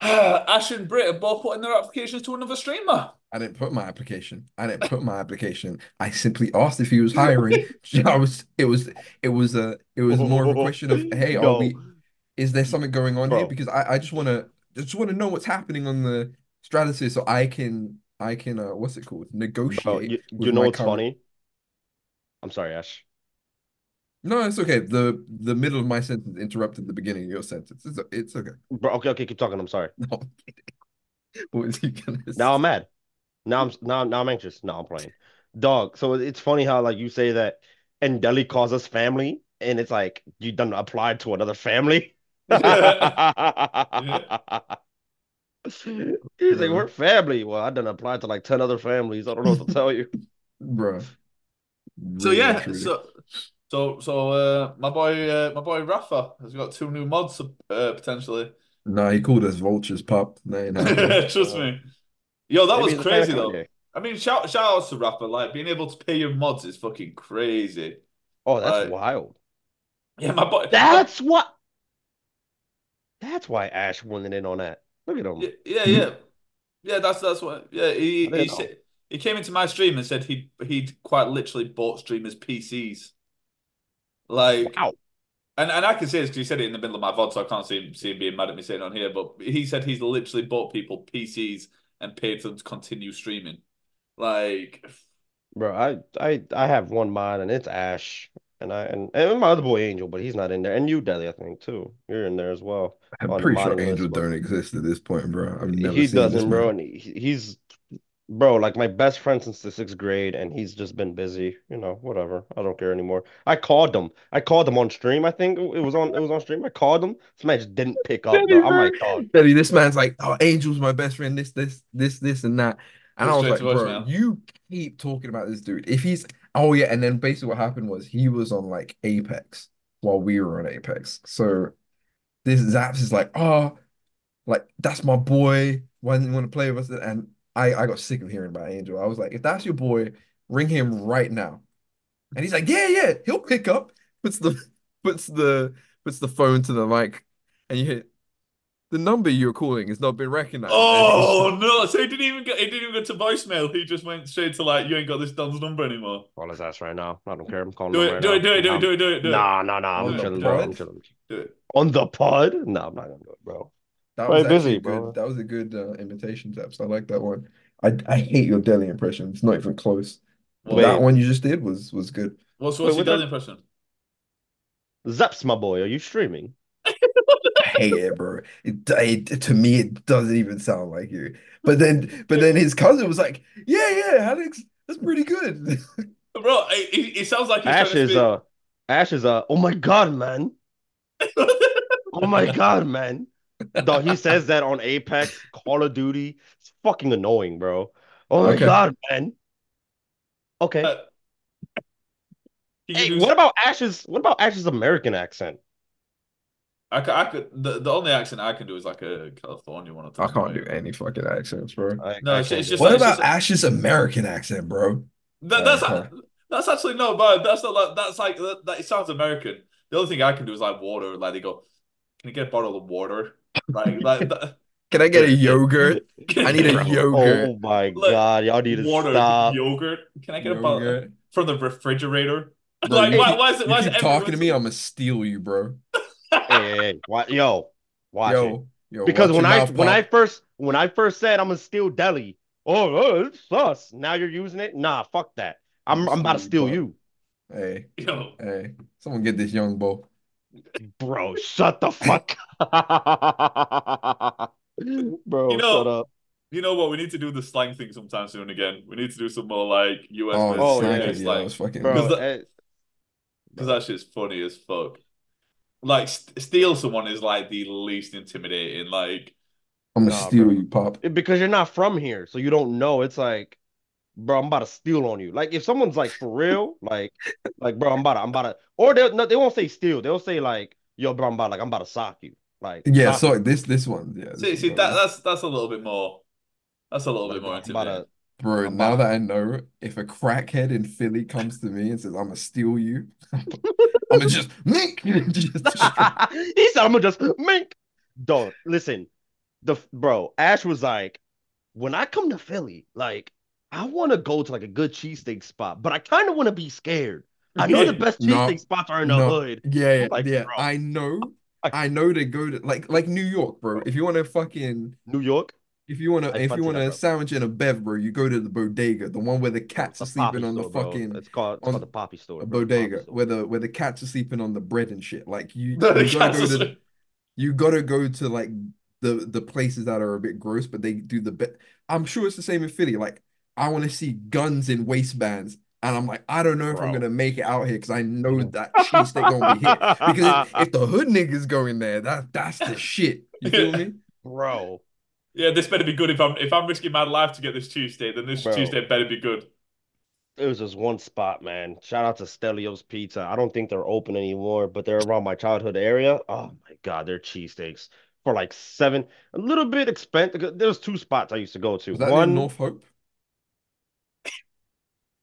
Ash and Britt have both put in their applications to another streamer. I didn't put my application. I didn't put my application. I simply asked if he was hiring. I was. It was. It was a. It was more of a question of, "Hey, are we? Is there something going on here?" Because I, I just want to, just want to know what's happening on the stratosphere, so I can, I can, uh, what's it called? Negotiate. bro, you, you know what's current- funny? I'm sorry, Ash. No, it's okay. The the middle of my sentence interrupted the beginning of your sentence. It's it's okay. Bro, okay, okay, keep talking. I'm sorry. No, I'm kidding. What was he gonna Now I'm mad. Now I'm now now I'm anxious. Now I'm playing. Dog. So it's funny how like you say that and Deli calls us family, and it's like you done applied to another family. He's like, we're family. Well, I done applied to like 10 other families. I don't know what to tell you. Bruh. So yeah, truly. so so so uh, my boy uh, my boy Rafa has got two new mods uh, potentially. Nah, he called us vultures, pup. That ain't happening. Trust me. Yo, that Maybe was he's a fan of crazy though. I mean, shout shout outs to Rafa. Like being able to pay your mods is fucking crazy. Oh, that's Right. wild. Yeah, my boy. That's what. That's why Ash went in on that. Look at him. Yeah, yeah, yeah, yeah. That's that's what. Yeah, he he, said, he came into my stream and said he he'd quite literally bought streamers PCs. Like, Wow. and and I can say this because he said it in the middle of my VOD, so I can't see him see him being mad at me saying it on here. But he said he's literally bought people PCs and paid for them to continue streaming. Like, Bro, I I I have one mod and it's Ash. And I and, and my other boy Angel, but he's not in there. And you, Deli, I think, too. You're in there as well. I'm pretty sure modding list, Angel but- don't exist at this point, bro. I've never He seen doesn't, bro, man. and he, he's bro, like my best friend since the sixth grade, and he's just been busy. You know, whatever. I don't care anymore. I called him. I called him on stream. I think it was on. It was on stream. I called him. This man just didn't pick up, bro. I'm like, oh, dog. Daddy, this man's like, oh, Angel's my best friend. This, this, this, this, and that. And I was like, bro, voicemail. you keep talking about this dude. If he's, oh yeah, and then basically what happened was he was on like Apex while we were on Apex. So this Zaps is like, oh, like that's my boy. Why didn't you want to play with us? And I, I got sick of hearing about Angel. I was like, if that's your boy, ring him right now. And he's like, yeah, yeah, he'll pick up. Puts the puts the puts the phone to the mic, and you hit the number you're calling has not been recognized. Oh no! So he didn't even get. He didn't even go to voicemail. He just went straight to like, you ain't got this Don's number anymore. Call his ass right now. I don't care. I'm calling Do him it! right Do now. it! Do it! Do it! I'm- Do it! Do it! Do it! Nah, nah, nah. I'm chilling, bro. I'm chilling. Do it. On the pod? No, I'm not gonna do it, bro. That was busy, a good. bro. That was a good uh, imitation, Zaps. I like that one. I I hate your Deli impression. It's not even close. But Wait, that one you just did was was good. what's Wait, what's your what that- impression? Zaps, my boy. Are you streaming? I hate it, bro. It, it to me it doesn't even sound like you. But then but then his cousin was like, yeah, yeah, Alex, that's pretty good. Bro, it, it, it sounds like he's Ash trying is to uh, Ash is uh. Oh my god, man. Oh my god, man. Dog, he says that on Apex, Call of Duty. It's fucking annoying, bro. Oh my Okay. god, man. Okay. Uh, Hey, could do- what about Ash's? What about Ash's American accent? I could, I could the, the only accent I can do is like a California one or I can't do any fucking accents, bro. I, No, I it's- it's just. What like- about just- Ash's American accent, bro? That, that's Okay. that's actually not bad. That's not like that's like that, that. It sounds American. The only thing I can do is like water. Like they go, "Can you get a bottle of water?" Like like that, Can I get a yogurt? I need a yogurt. Oh my Look, god, y'all need to water, stop. yogurt. Can I get a bottle Yogurt. from the refrigerator? Bro, like you why, keep- why is it? You Why is keep it talking to me, I'm gonna steal you, bro. Hey, hey, hey, why, yo, watch it. Yo, yo, Because watch when your I mouth, when I Pop. first when I first said I'm gonna steal Deli, oh, oh it's sus. Now you're using it? Nah, fuck that. I'm I'm about to steal Steal you, you, Hey, Yo, hey, someone get this young boy. Bro. Shut the fuck. Up. Bro, You know- shut up. you know what? We need to do the slang thing sometime soon again. We need to do some more like US Oh, versus Oh, thank yeah, UK. Yeah, slang fucking. Bro, Because the- eh, because that shit's funny as fuck. Like st steal someone is like the least intimidating. Like I'm gonna Nah, steal bro. you, Pop. because you're not from here, so you don't know. It's like, bro, I'm about to steal on you. Like if someone's like for real, like, like, bro, I'm about to, I'm about to, or they no, they won't say steal. They'll say like, yo, bro, I'm about, like, I'm about to sock you. Like, Yeah, sock so this this one, yeah. this see, see better. that that's that's a little bit more. That's a little Like, bit more bro, I'm about intimidating. to, Bro, I'm now about- that I know, if a crackhead in Philly comes to me and says, I'm gonna steal you, I'm gonna just mink. Just- he said, I'm gonna just mink. Dog, listen, the bro, Ash was like, when I come to Philly, like, I want to go to like a good cheesesteak spot, but I kind of want to be scared. I know the best No, cheesesteak spots are in the no. hood. Yeah, yeah, Like, yeah. bro. I know. I- I know to go to like like New York, bro. If you want to fucking New York, if you want to I if you fancy want that, a sandwich and a bev, bro, you go to the bodega, the one where the cats are It's a poppy sleeping on the store, bro. fucking It's called it's on called the poppy store. a bro, bodega store. where the where the cats are sleeping on the bread and shit. Like you, you gotta go to you gotta go to like the the places that are a bit gross, but they do the best. I'm sure it's the same in Philly. Like I want to see guns in waistbands, and I'm like, I don't know if I'm gonna make it out here because I know that cheesesteak gonna be hit. Because if, if the hood niggas go in there, that that's the shit. You feel me? bro, Yeah, this better be good. If I'm if I'm risking my life to get this Tuesday, then this Bro. Tuesday better be good. it was just one spot, man. Shout out to Stelio's Pizza. I don't think they're open anymore, but they're around my childhood area. Oh my god, their cheesesteaks for like seven, a little bit expensive. There's two spots I used to go to. Was that near One, North Hope?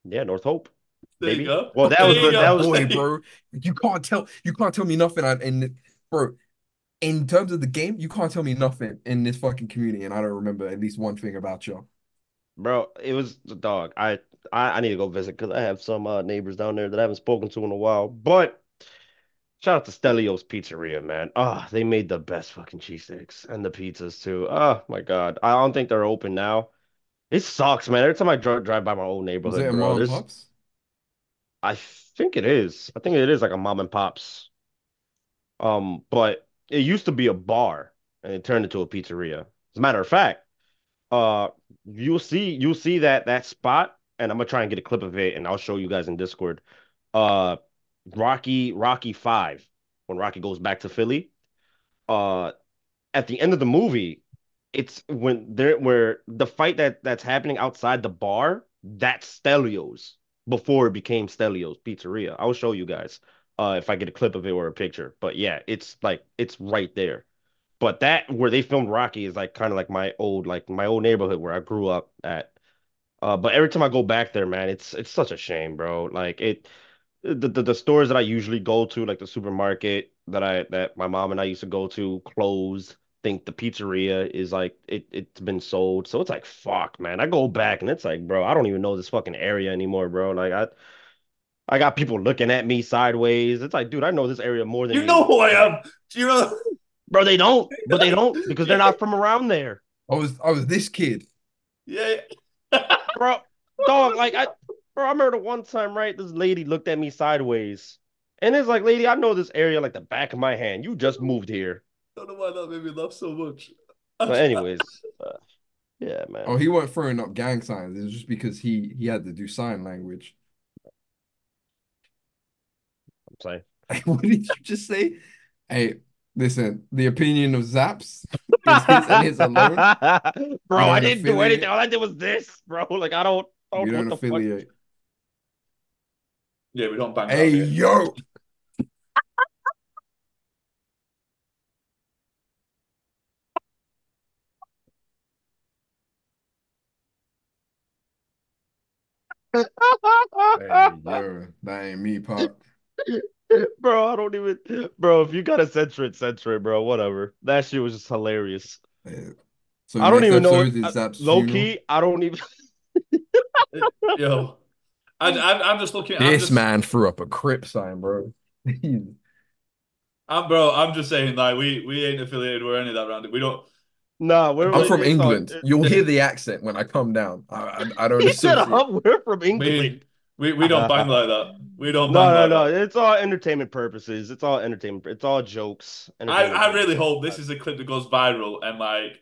Yeah, North Hope. There Maybe. you go. Well, that There was the- that was- Boy, bro, you can't tell you can't tell me nothing. I, in bro, in terms of the game, you can't tell me nothing in this fucking community, and I don't remember at least one thing about y'all. Bro, it was the dog. I I, I need to go visit because I have some uh, neighbors down there that I haven't spoken to in a while. But shout out to Stelio's Pizzeria, man. Ah, they made the best fucking cheese cheesesteaks and the pizzas too. Oh my God. I don't think they're open now. It sucks, man. Every time I drive drive by my old neighborhood, it a bro, mom and pops? I think it is. I think it is like a mom and pops. Um, but it used to be a bar and it turned into a pizzeria. As a matter of fact, Uh, you'll see you'll see that that spot, and I'm gonna try and get a clip of it, and I'll show you guys in Discord. Uh, Rocky Rocky Five, when Rocky goes back to Philly. Uh, at the end of the movie, it's when they're where the fight that that's happening outside the bar, that's Stelio's before it became Stelio's Pizzeria. I'll show you guys uh if I get a clip of it or a picture. But yeah, it's like it's right there. But that where they filmed Rocky is like kind of like my old like my old neighborhood where I grew up at. Uh, but every time I go back there, man, it's it's such a shame, bro. Like it the, the the stores that I usually go to, like the supermarket that I that my mom and I used to go to, closed. Think the pizzeria is like it it's been sold. So it's like fuck, man. I go back and it's like, bro, I don't even know this fucking area anymore, bro. Like I I got people looking at me sideways. It's like, dude, I know this area more than You know who I am. Do you know? Bro, they don't, but they don't because they're not from around there. I was I was this kid. Yeah. Bro, dog, like I bro, I remember the one time, right? This lady looked at me sideways. And it's like, lady, I know this area like the back of my hand. You just moved here. Don't know why that made me laugh so much. But anyways, uh, yeah, man. Oh, he weren't throwing up gang signs. It was just because he he had to do sign language. I'm saying. What did you just say? Hey, listen, the opinion of Zaps is his his alone. Bro, I don't didn't do anything. All I did was this, bro. Like I don't, I You don't don't what the fuck. affiliate. Yeah, we don't bang Hey, yo. Hey. That ain't me, Pop. Bro, I don't even, bro. If you gotta censor it, censor it, bro. Whatever. That shit was just hilarious. Hey, So I don't even know. episode uh, Low key, I don't even. Yo. I, I, I'm just looking. I'm This just, man threw up a crip sign, bro. I'm bro. I'm just saying, like we we ain't affiliated with any of that round. We don't. Nah, we're I'm from it's all- England. it- You'll hear the accent when I come down. I, I, I don't He said, associate. "Up, we're from England." We we, we don't bang like that. We don't No, bang no, like no. that. It's all entertainment purposes. It's all entertainment. It's all jokes. I, I really hope this is a clip that goes viral and like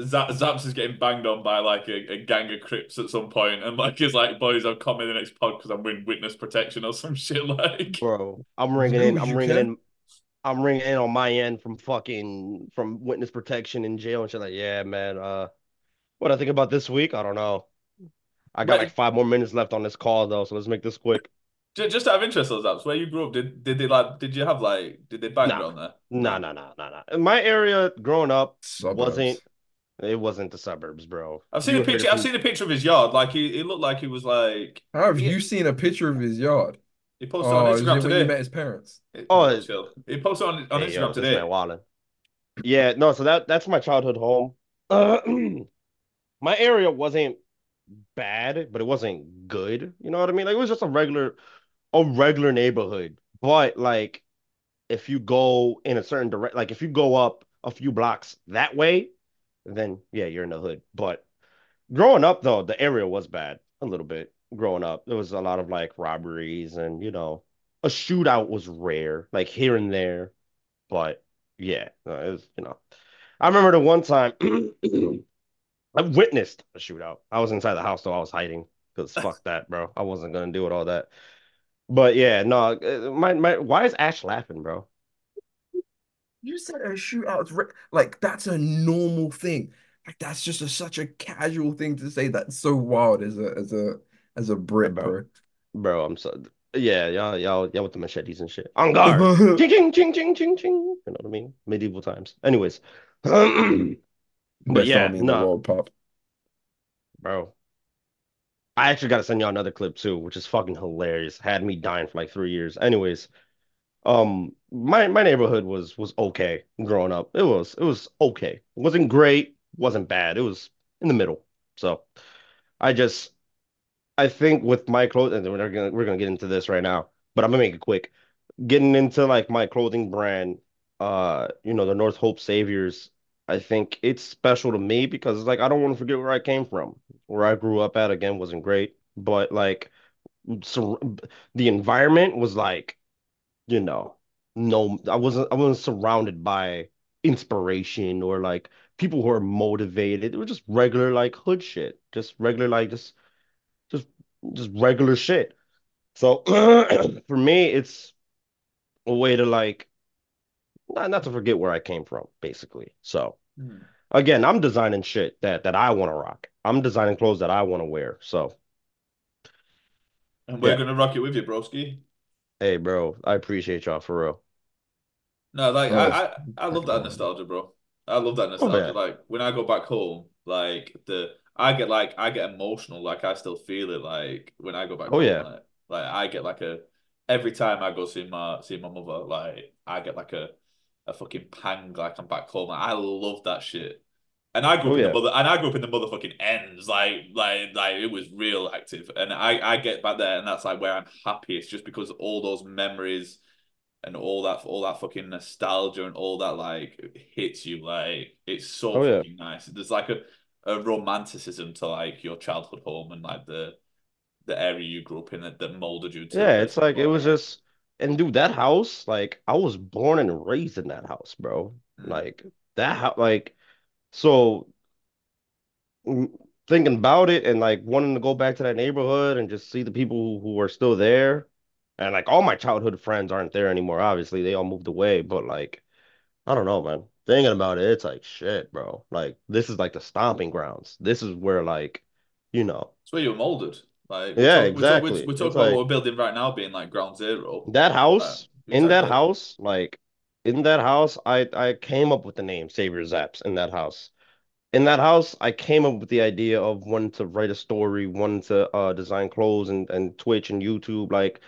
Zap, Zaps is getting banged on by like a, a gang of Crips at some point and like he's like, boys, I'll come in the next pod because I'm in witness protection or some shit like. Bro, I'm ringing in. I'm ringing can. in. I'm ringing in on my end from fucking from witness protection in jail and shit. Like, yeah, man. Uh, what I think about this week, I don't know. I got Wait. like five more minutes left on this call though, so let's make this quick. Just out of interest, those Zaps, where you grew up, did did they like did you have like did they bang Nah. on there? No, no, no, no, no. In my area, growing up, Suburbs. wasn't it wasn't the suburbs, bro. I've seen You a picture. I've seen a picture of his yard. Like he, he looked like he was like How have Yeah. you seen a picture of his yard? He posted Oh, on is it Instagram when you today. met his parents? Oh, chill. He posted on on Hey, Instagram yo, today. man. Yeah, no, so that that's my childhood home. Uh, my area wasn't bad, but it wasn't good. You know what I mean? Like it was just a regular, a regular neighborhood. But like, if you go in a certain direct, like if you go up a few blocks that way, then yeah, you're in the hood. But growing up though, the area was bad a little bit. Growing up, there was a lot of like robberies and you know, a shootout was rare, like here and there. But yeah, it was, you know, I remember the one time I witnessed a shootout. I was inside the house though. I was hiding because fuck that, bro. I wasn't gonna do it all that. But yeah, no, uh, my my why is Ash laughing, bro? You said a shootout's re- like that's a normal thing. Like that's just a, such a casual thing to say. That's so wild as a as a as a Brit, bro. bro. Bro, I'm so yeah, y'all y'all y'all with the machetes and shit. On guard. ching ching ching ching ching ching. You know what I mean? Medieval times. Anyways. But yeah, army in the no, world, pop. bro. I actually got to send y'all another clip too, which is fucking hilarious. Had me dying for like three years. Anyways, um, my my neighborhood was was okay growing up. It was it was okay. It wasn't great, wasn't bad. It was in the middle. So I just I think with my clothes, and we're gonna we're gonna get into this right now, but I'm gonna make it quick. Getting into like my clothing brand, uh, you know, the North Hope Saviors. I think it's special to me because it's like I don't want to forget where I came from. Where I grew up at again wasn't great, but like so the environment was like, you know, no, I wasn't I wasn't surrounded by inspiration or like people who are motivated. It was just regular like hood shit. Just regular like just just regular shit. So for me, it's a way to like not, not to forget where I came from, basically. So Hmm. again, I'm designing shit that that I want to rock. I'm designing clothes that I want to wear. So And we're yeah, gonna rock it with you, broski. hey, bro, I appreciate y'all for real. No, like Oh, I, I, I love that nostalgia, bro. I love that Oh nostalgia. yeah, Like when I go back home, like the I get like I get emotional. Like I still feel it. Like when I go back oh home, yeah, like like I get like a every time I go see my see my mother, like I get like a a fucking pang. Like I'm back home. Like, I love that shit. And I grew oh up in the mother, and I grew up in the motherfucking ends. Like like like it was real active. And I I get back there, and that's like where I'm happiest, just because all those memories and all that all that fucking nostalgia and all that like hits you like it's so oh yeah, nice. There's like a, a romanticism to like your childhood home and like the the area you grew up in that, that molded you to yeah. It's like it was just and dude, that house, like I was born and raised in that house, bro. Mm. Like that house, like so. mm, Thinking about it and like wanting to go back to that neighborhood and just see the people who, who are still there. And like all my childhood friends aren't there anymore. Obviously, they all moved away, but like I don't know, man. Thinking about it, it's like shit, bro. Like this is like the stomping grounds. This is where like, you know, It's where you're molded. Like we're yeah, we're talking we're, exactly. we're talking about what we're building right now being like ground zero. that Uh, house, in that house, like in that house, I I came up with the name Savior Zaps in that house. In that house, I came up with the idea of wanting to write a story, wanting to uh design clothes and and Twitch and YouTube. Like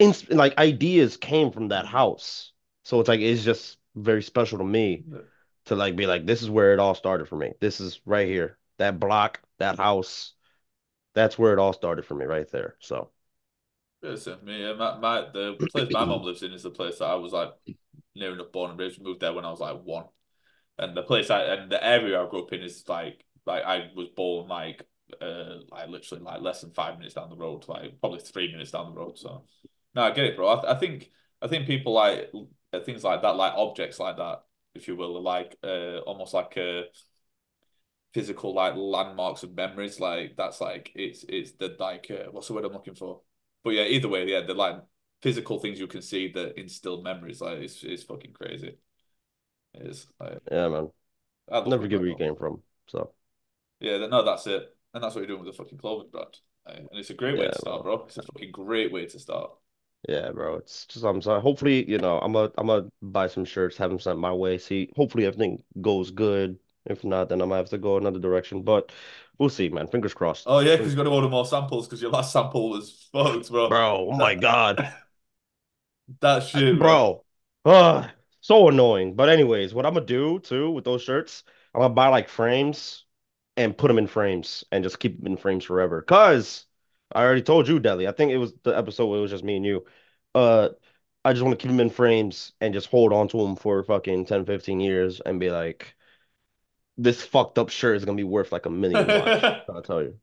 ins like ideas came from that house. So it's like it's just very special to me to like be like, this is where it all started for me. This is right here. That block, that house, that's where it all started for me right there. So yeah, Listen, me, yeah, my, my the place my mom lives in is the place that I was like near enough born and raised. Moved there when I was like one. And the place I and the area I grew up in is like like I was born like uh like literally like less than five minutes down the road, like probably three minutes down the road. So no, I get it, bro. I, I think I think people like things like that, like objects like that, if you will, like uh almost like uh physical like landmarks of memories. Like that's like it's it's the like uh, what's the word I'm looking for? But yeah, either way, yeah, the like physical things you can see that instill memories. Like it's it's fucking crazy. It is like yeah, man. I love Never forget where you came from. So Yeah, no, that's it. And that's what you're doing with the fucking clothing brand. Uh, And it's a great way yeah, to start, man. bro. It's a fucking great way to start. Yeah, bro. It's just I'm sorry. Hopefully, you know, I'm a I'm gonna buy some shirts, have them sent my way. See, hopefully everything goes good. If not, then I might have to go another direction. But we'll see, man. Fingers crossed. Oh yeah, because you got to order more samples because your last sample was fucked, bro. Bro, oh my God. that shit, bro. Bro. Uh, so annoying. But anyways, what I'm gonna do too with those shirts, I'm gonna buy like frames and put them in frames and just keep them in frames forever. Cause I already told you, Deli. I think it was the episode where it was just me and you. Uh, I just want to keep them in frames and just hold on to them for fucking 10, 15 years and be like, this fucked up shirt is gonna be worth like a million. Watch. I'll tell you.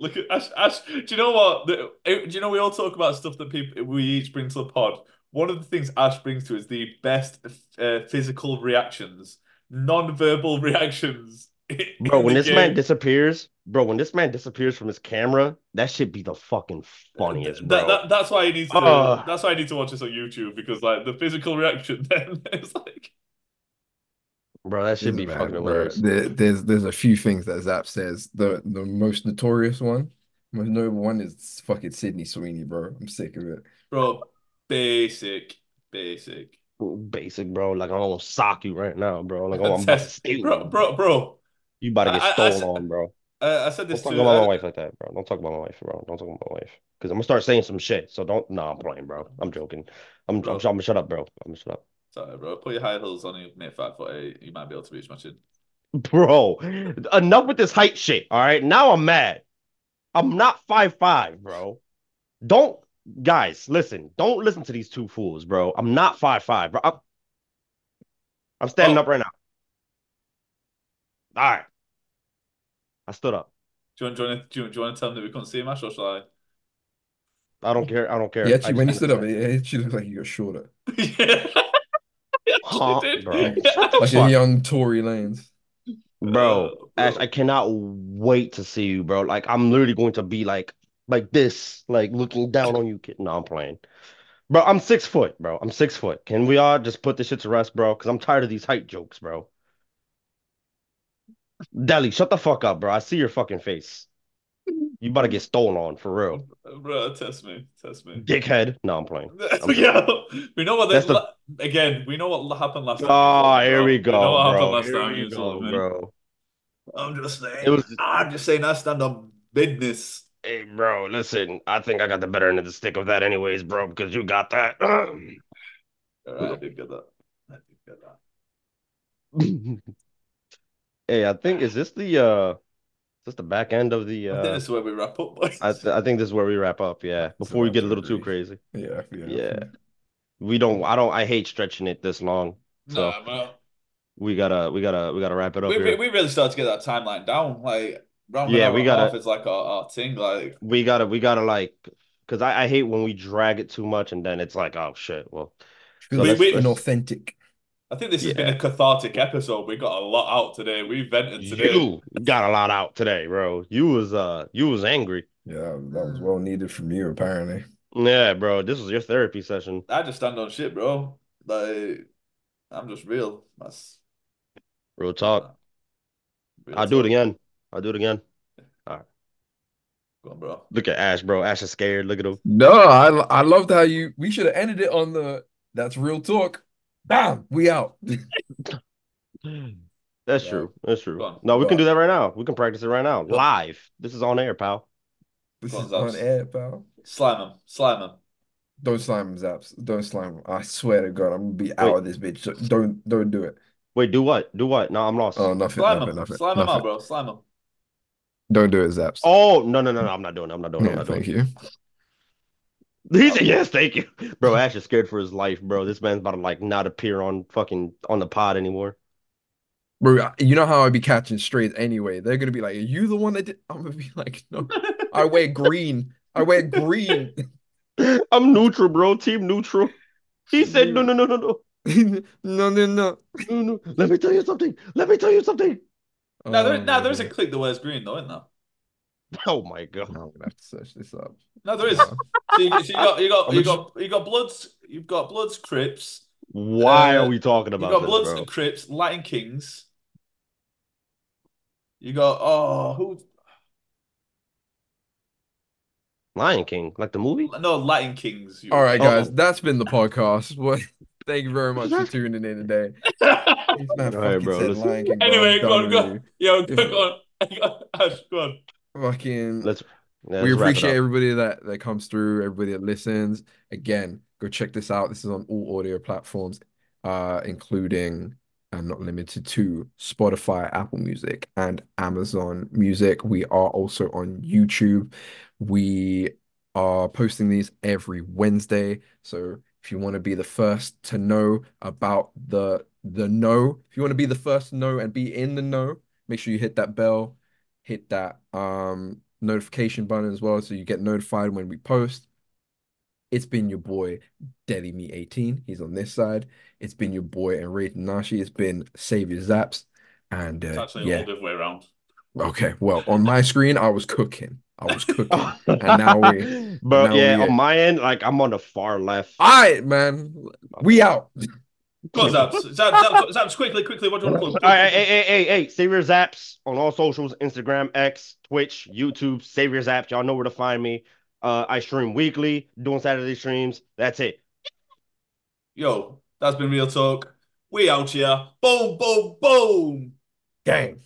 Look at Ash. Ash, do you know what? The- do you know we all talk about stuff that people we each bring to the pod? One of the things Ash brings to is the best uh, physical reactions, non-verbal reactions Bro, when the this man disappears, bro, when this man disappears from his camera, that should be the fucking funniest, bro. that that's why he needs to. Uh, That's why I need to watch this on YouTube because like the physical reaction, then is like. bro, that should Listen, be fucking man, bro. hilarious. There, there's there's a few things that Zap says. The the most notorious one, most notable one is fucking Sydney Sweeney, bro. I'm sick of it. Bro, basic, basic. Basic, bro. Like I'm gonna sock you right now, bro. Like oh, I'm about to steal bro, bro, bro. You about to get I, I, I, stolen on, bro. uh, I said this Don't talk to. about my Uh, wife like that, bro. Don't talk about my wife, bro. Don't talk about my wife. Because I'm gonna start saying some shit. So don't. No, I'm playing, bro. I'm joking. I'm. I'm. I'm bro, gonna shut up, bro. I'm gonna shut up, sorry, bro. Put your high heels on. You mate five foot eight. You might be able to reach my chin. bro. Enough with this height shit. All right. Now I'm mad. I'm not five five, bro. Don't, guys. Listen. Don't listen to these two fools, bro. I'm not five five, bro. I'm, I'm standing up Oh, right now. All right. I stood up. do you want, do you want, to, do you, do you want to tell them that we couldn't see him, Ash, or shall I? I don't care. I don't care. I actually, when he want to stood up, it it actually looked like you got shorter. Yeah. Huh, bro. Shut Like fuck in young Tory Lanez. Bro, Uh, Ash, bro. I cannot wait to see you, bro. Like I'm literally going to be like like this, like looking down on you, kid. No, I'm playing. Bro, I'm six foot, bro. I'm six foot. Can we all just put this shit to rest, bro? Because I'm tired of these height jokes, bro. Deli, shut the fuck up, bro. I see your fucking face. You about to get stolen on for real. Bro, test me, test me. Dickhead. No, I'm playing. yeah, we know what they, the- again. We know what happened last time. Oh, here we bro. We know go, what happened bro. last Here time go, bro. I'm just saying. It was- I'm just saying. I stand on business. Hey, bro, listen. I think I got the better end of the stick of that, anyways, bro, because you got that. All right, I did get that. I did get that. Hey, I think is this the uh is this the back end of the I think uh this is where we wrap up. boys. I th I think this is where we wrap up, yeah. Before we get a little too crazy. Yeah, yeah. Yeah. We don't I don't I hate stretching it this long. So Nah, bro. we gotta we gotta we gotta wrap it up We, we here. we really start to get that timeline down. Like round Yeah, an we gotta- half is like our, our thing. Like We gotta we gotta like because I, I hate when we drag it too much and then it's like, oh shit, well Feels We- like we- inauthentic. I think this has Yeah. been a cathartic episode. We got a lot out today. We vented today. you got a lot out today, bro. You was uh you was angry. Yeah, that was well needed from you, apparently. Yeah, bro. This was your therapy session. I just stand on shit, bro. Like I'm just real. That's Real talk. real I'll do it again. I'll do it again. All right. Go on, bro. Look at Ash, bro. Ash is scared. Look at him. No, I I loved how you. We should have ended it on the. That's real talk. Bam, we out. That's Yeah. true. That's true. On. No, we Go can do that right now. We can practice it right now. Live. This is on air, pal. This on, is on air, pal. Slime him. Slime him. Don't slime him, Zaps. Don't slime him. I swear to God, I'm gonna be out Wait. of this bitch. So Don't don't do it. Wait, do what? Do what? No, I'm lost. Oh, nothing, Slime nothing, him. nothing, Slime him out, bro. Slime him. Don't do it, Zaps. Oh, no, no, no, no. I'm not doing it. I'm not doing it. I'm yeah, not doing thank it. you. He said, oh. yes, thank you. Bro, Ash is scared for his life, bro. This man's about to like not appear on fucking on the pod anymore. Bro, you know how I'd be catching strays anyway. They're gonna be like, "Are you the one that did?" I'm gonna be like, "No, I wear green. I wear green." I'm neutral, bro. Team neutral. He said, no, no, no, no, no. no, no, no. No, no. Let me tell you something. Let me tell you something. Now there, Oh now there is a God. click that wears green, though, isn't there? Oh my god. No, I'm gonna have to search this up. No, there is. So you, so you got you got you got you got Bloods. You've got Bloods, Crips. Why Uh, are we talking about? You about got this, Bloods bro? and Crips, Latin Kings. You got oh who Lion King, like the movie? no Lion Kings. you- All right, guys, Oh. that's been the podcast. What? Thank you very much for tuning in today. This man All right, bro, said. Lion King, bro. Anyway, I'm go on, done go. with Yo, go on. Go on. Fucking. Let's, we let's it appreciate everybody that that comes through, everybody that listens. Again, go check this out. This is on all audio platforms, uh, including and not limited to Spotify, Apple Music, and Amazon Music. We are also on YouTube. We are posting these every Wednesday. So if you want to be the first to know about the the know, if you want to be the first to know and be in the know, make sure you hit that bell, hit that um notification button as well so you get notified when we post. It's been your boy Deli Me 18. He's on this side. It's been your boy and Enrate Nashi. It's been Savior Zaps. And It's uh, actually yeah. all the way around. Okay, well, on my screen, I was cooking. I was cooking. And now we- But now yeah, we- on my end, like I'm on the far left. All right, man. We out. Go on, Zaps. Zaps, Zaps, Zaps, quickly, quickly. What do you want to plug? All right, hey, hey, hey, hey, Savior Zaps on all socials, Instagram, X, Twitch, YouTube, Savior Zaps. Y'all know where to find me. Uh, I stream weekly, doing Saturday streams. That's it. Yo, that's been real talk. We out here. Boom, boom, boom. Gang.